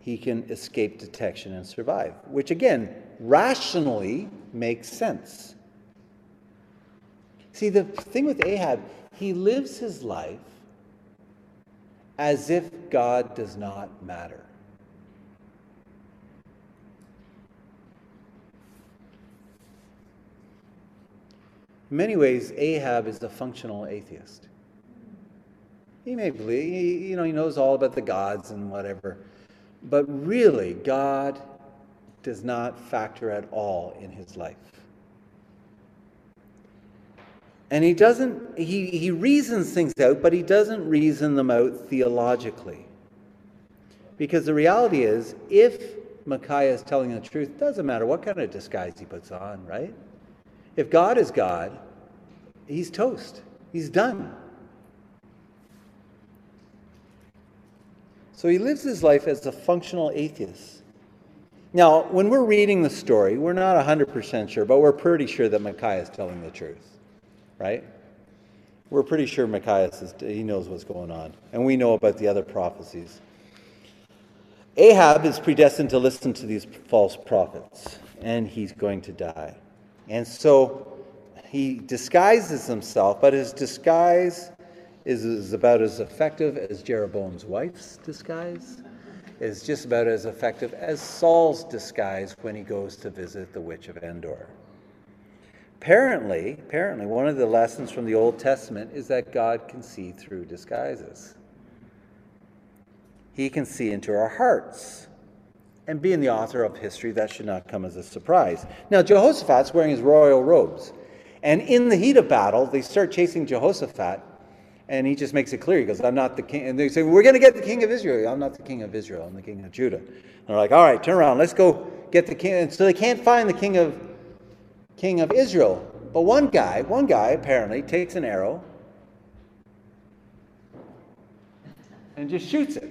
he can escape detection and survive, which again, rationally makes sense. See, the thing with Ahab, he lives his life as if God does not matter. In many ways, Ahab is a functional atheist. He may believe, he, you know, he knows all about the gods and whatever, but really, God does not factor at all in his life. And he doesn't, he, he reasons things out, but he doesn't reason them out theologically. Because the reality is, if Micaiah is telling the truth, it doesn't matter what kind of disguise he puts on, right? If God is God, he's toast. He's done. So he lives his life as a functional atheist. Now, when we're reading the story, we're not 100% sure, but we're pretty sure that Micaiah is telling the truth, right? We're pretty sure Micaiah is, he knows what's going on, and we know about the other prophecies. Ahab is predestined to listen to these false prophets, and he's going to die. And so he disguises himself, but his disguise is, is about as effective as Jeroboam's wife's disguise. Is just about as effective as Saul's disguise when he goes to visit the witch of Endor. Apparently, apparently, one of the lessons from the Old Testament is that God can see through disguises. He can see into our hearts. And being the author of history, that should not come as a surprise. Now, Jehoshaphat's wearing his royal robes. And in the heat of battle, they start chasing Jehoshaphat. And he just makes it clear. He goes, I'm not the king. And they say, We're going to get the king of Israel. I'm not the king of Israel. I'm the king of Judah. And they're like, All right, turn around. Let's go get the king. And so they can't find the king of, king of Israel. But one guy, one guy apparently takes an arrow and just shoots it.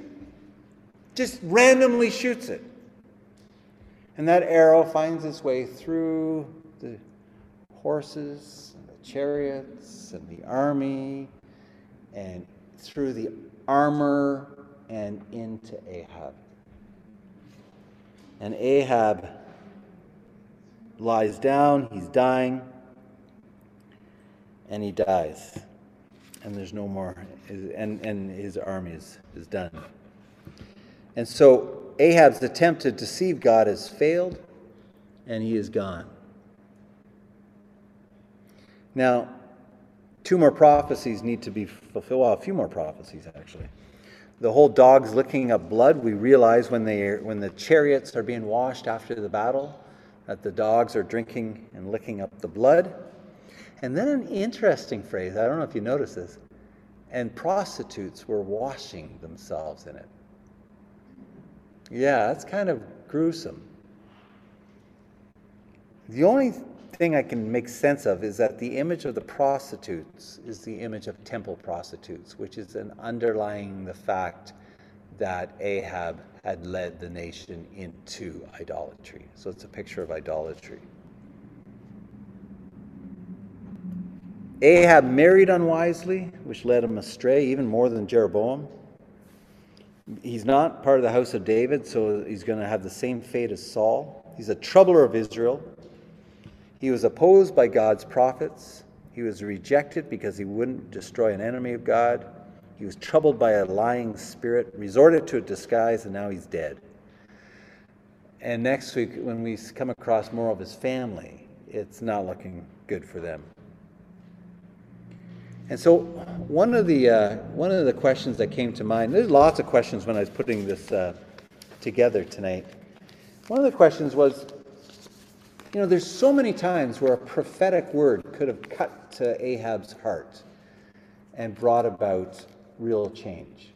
Just randomly shoots it. And that arrow finds its way through the horses, and the chariots, and the army, and through the armor and into Ahab. And Ahab lies down, he's dying, and he dies. And there's no more, and, and his army is, is done. And so Ahab's attempt to deceive God has failed, and he is gone. Now, two more prophecies need to be fulfilled. Well, a few more prophecies, actually. The whole dogs licking up blood, we realize when, they, when the chariots are being washed after the battle, that the dogs are drinking and licking up the blood. And then an interesting phrase, I don't know if you notice this, and prostitutes were washing themselves in it. Yeah, that's kind of gruesome. The only thing I can make sense of is that the image of the prostitutes is the image of temple prostitutes, which is an underlying the fact that Ahab had led the nation into idolatry. So it's a picture of idolatry. Ahab married unwisely, which led him astray even more than Jeroboam. He's not part of the house of David, so he's going to have the same fate as Saul. He's a troubler of Israel. He was opposed by God's prophets. He was rejected because he wouldn't destroy an enemy of God. He was troubled by a lying spirit, resorted to a disguise, and now he's dead. And next week, when we come across more of his family, it's not looking good for them. And so, one of the uh, one of the questions that came to mind. There's lots of questions when I was putting this uh, together tonight. One of the questions was, you know, there's so many times where a prophetic word could have cut to Ahab's heart and brought about real change.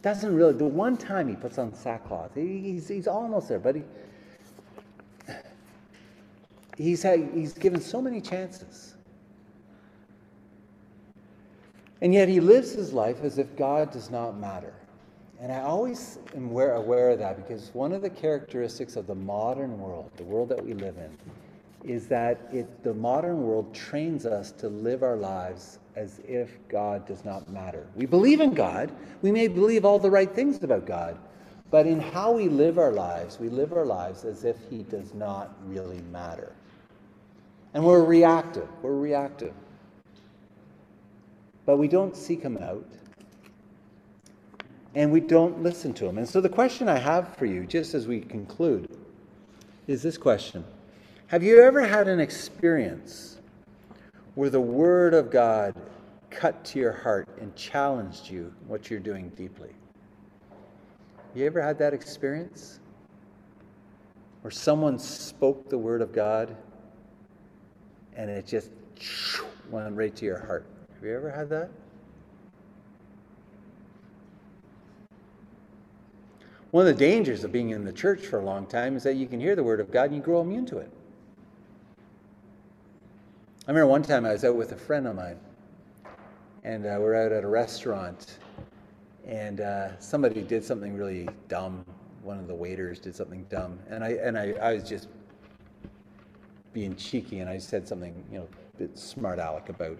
Doesn't really. The one time he puts on sackcloth, he's he's almost there, but he he's had, he's given so many chances. And yet he lives his life as if God does not matter. And I always am aware, aware of that because one of the characteristics of the modern world, the world that we live in, is that it, the modern world trains us to live our lives as if God does not matter. We believe in God. We may believe all the right things about God. But in how we live our lives, we live our lives as if He does not really matter. And we're reactive. We're reactive but we don't seek him out and we don't listen to him. And so the question I have for you, just as we conclude, is this question Have you ever had an experience where the Word of God cut to your heart and challenged you what you're doing deeply? You ever had that experience? Where someone spoke the Word of God and it just went right to your heart? Have you ever had that? One of the dangers of being in the church for a long time is that you can hear the Word of God and you grow immune to it. I remember one time I was out with a friend of mine, and uh, we're out at a restaurant, and uh, somebody did something really dumb. One of the waiters did something dumb, and I and I, I was just being cheeky, and I said something, you know, a bit smart aleck about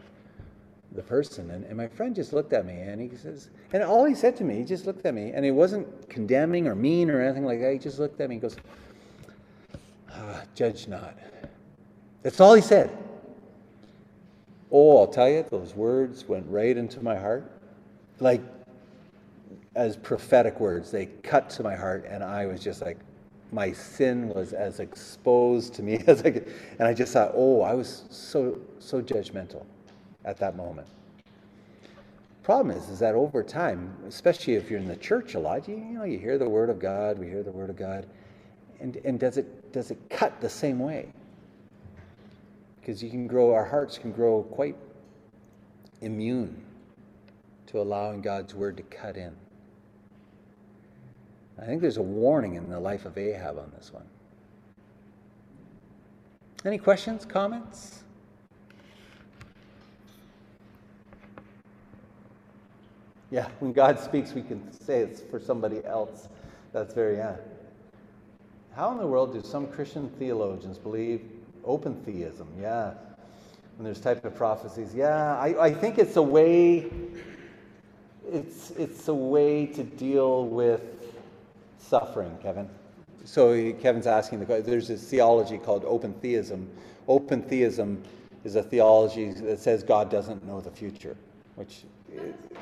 the person. And, and my friend just looked at me and he says, and all he said to me, he just looked at me and he wasn't condemning or mean or anything like that. He just looked at me and goes, ah, Judge not. That's all he said. Oh, I'll tell you, those words went right into my heart. Like, as prophetic words, they cut to my heart, and I was just like, my sin was as exposed to me [laughs] as I could. And I just thought, oh, I was so, so judgmental at that moment. Problem is, is that over time, especially if you're in the church a lot, you, you know, you hear the word of God, we hear the word of God, and, and does it does it cut the same way? Because you can grow, our hearts can grow quite immune to allowing God's word to cut in. I think there's a warning in the life of Ahab on this one. Any questions, comments? Yeah, when God speaks, we can say it's for somebody else. That's very, yeah. How in the world do some Christian theologians believe open theism? Yeah. And there's type of prophecies. Yeah, I, I think it's a way it's it's a way to deal with suffering, Kevin. So Kevin's asking the question there's this theology called open theism. Open theism is a theology that says God doesn't know the future, which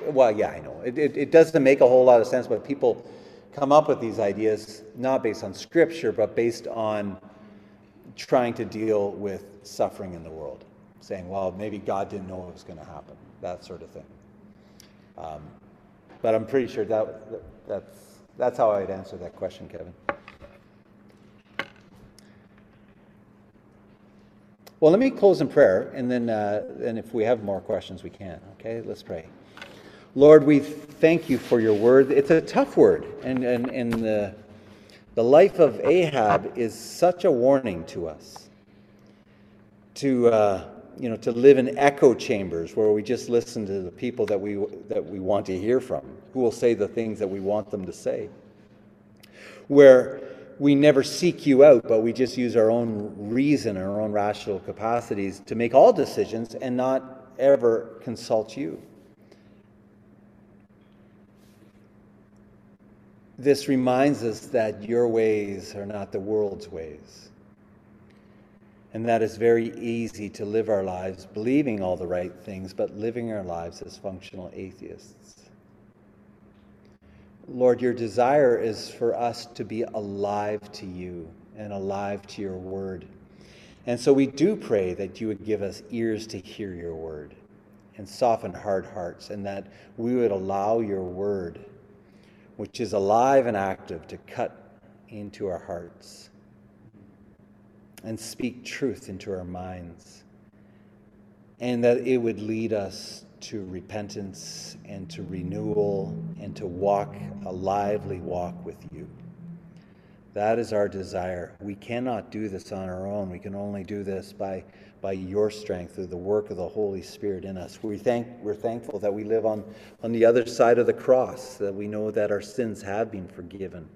well, yeah, I know. It, it, it, doesn't make a whole lot of sense, but people come up with these ideas not based on scripture, but based on trying to deal with suffering in the world. Saying, well, maybe God didn't know it was going to happen, that sort of thing. Um, but I'm pretty sure that, that, that's, that's how I'd answer that question, Kevin. Well, let me close in prayer, and then, uh, and if we have more questions, we can. Okay, let's pray. Lord, we thank you for your word. It's a tough word, and, and, and the, the life of Ahab is such a warning to us to, uh, you know, to live in echo chambers where we just listen to the people that we, that we want to hear from, who will say the things that we want them to say. Where we never seek you out, but we just use our own reason, our own rational capacities to make all decisions and not ever consult you. This reminds us that your ways are not the world's ways. And that it's very easy to live our lives believing all the right things, but living our lives as functional atheists. Lord, your desire is for us to be alive to you and alive to your word. And so we do pray that you would give us ears to hear your word and soften hard hearts, and that we would allow your word, which is alive and active, to cut into our hearts and speak truth into our minds, and that it would lead us to repentance and to renewal and to walk a lively walk with you. That is our desire. We cannot do this on our own. We can only do this by, by your strength through the work of the Holy Spirit in us. We thank, we're thankful that we live on, on the other side of the cross, that we know that our sins have been forgiven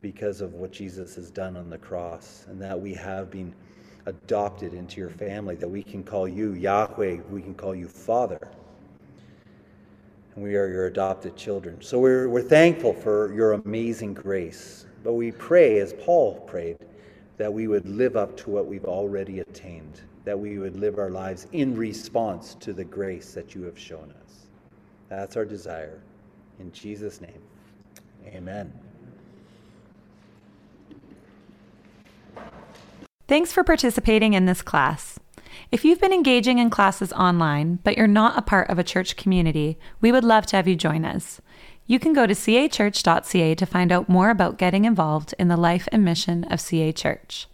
because of what Jesus has done on the cross, and that we have been adopted into your family, that we can call you Yahweh, we can call you Father and we are your adopted children. So we're, we're thankful for your amazing grace. But we pray, as Paul prayed, that we would live up to what we've already attained, that we would live our lives in response to the grace that you have shown us. That's our desire. In Jesus' name, amen. Thanks for participating in this class. If you've been engaging in classes online, but you're not a part of a church community, we would love to have you join us. You can go to cachurch.ca to find out more about getting involved in the life and mission of CA Church.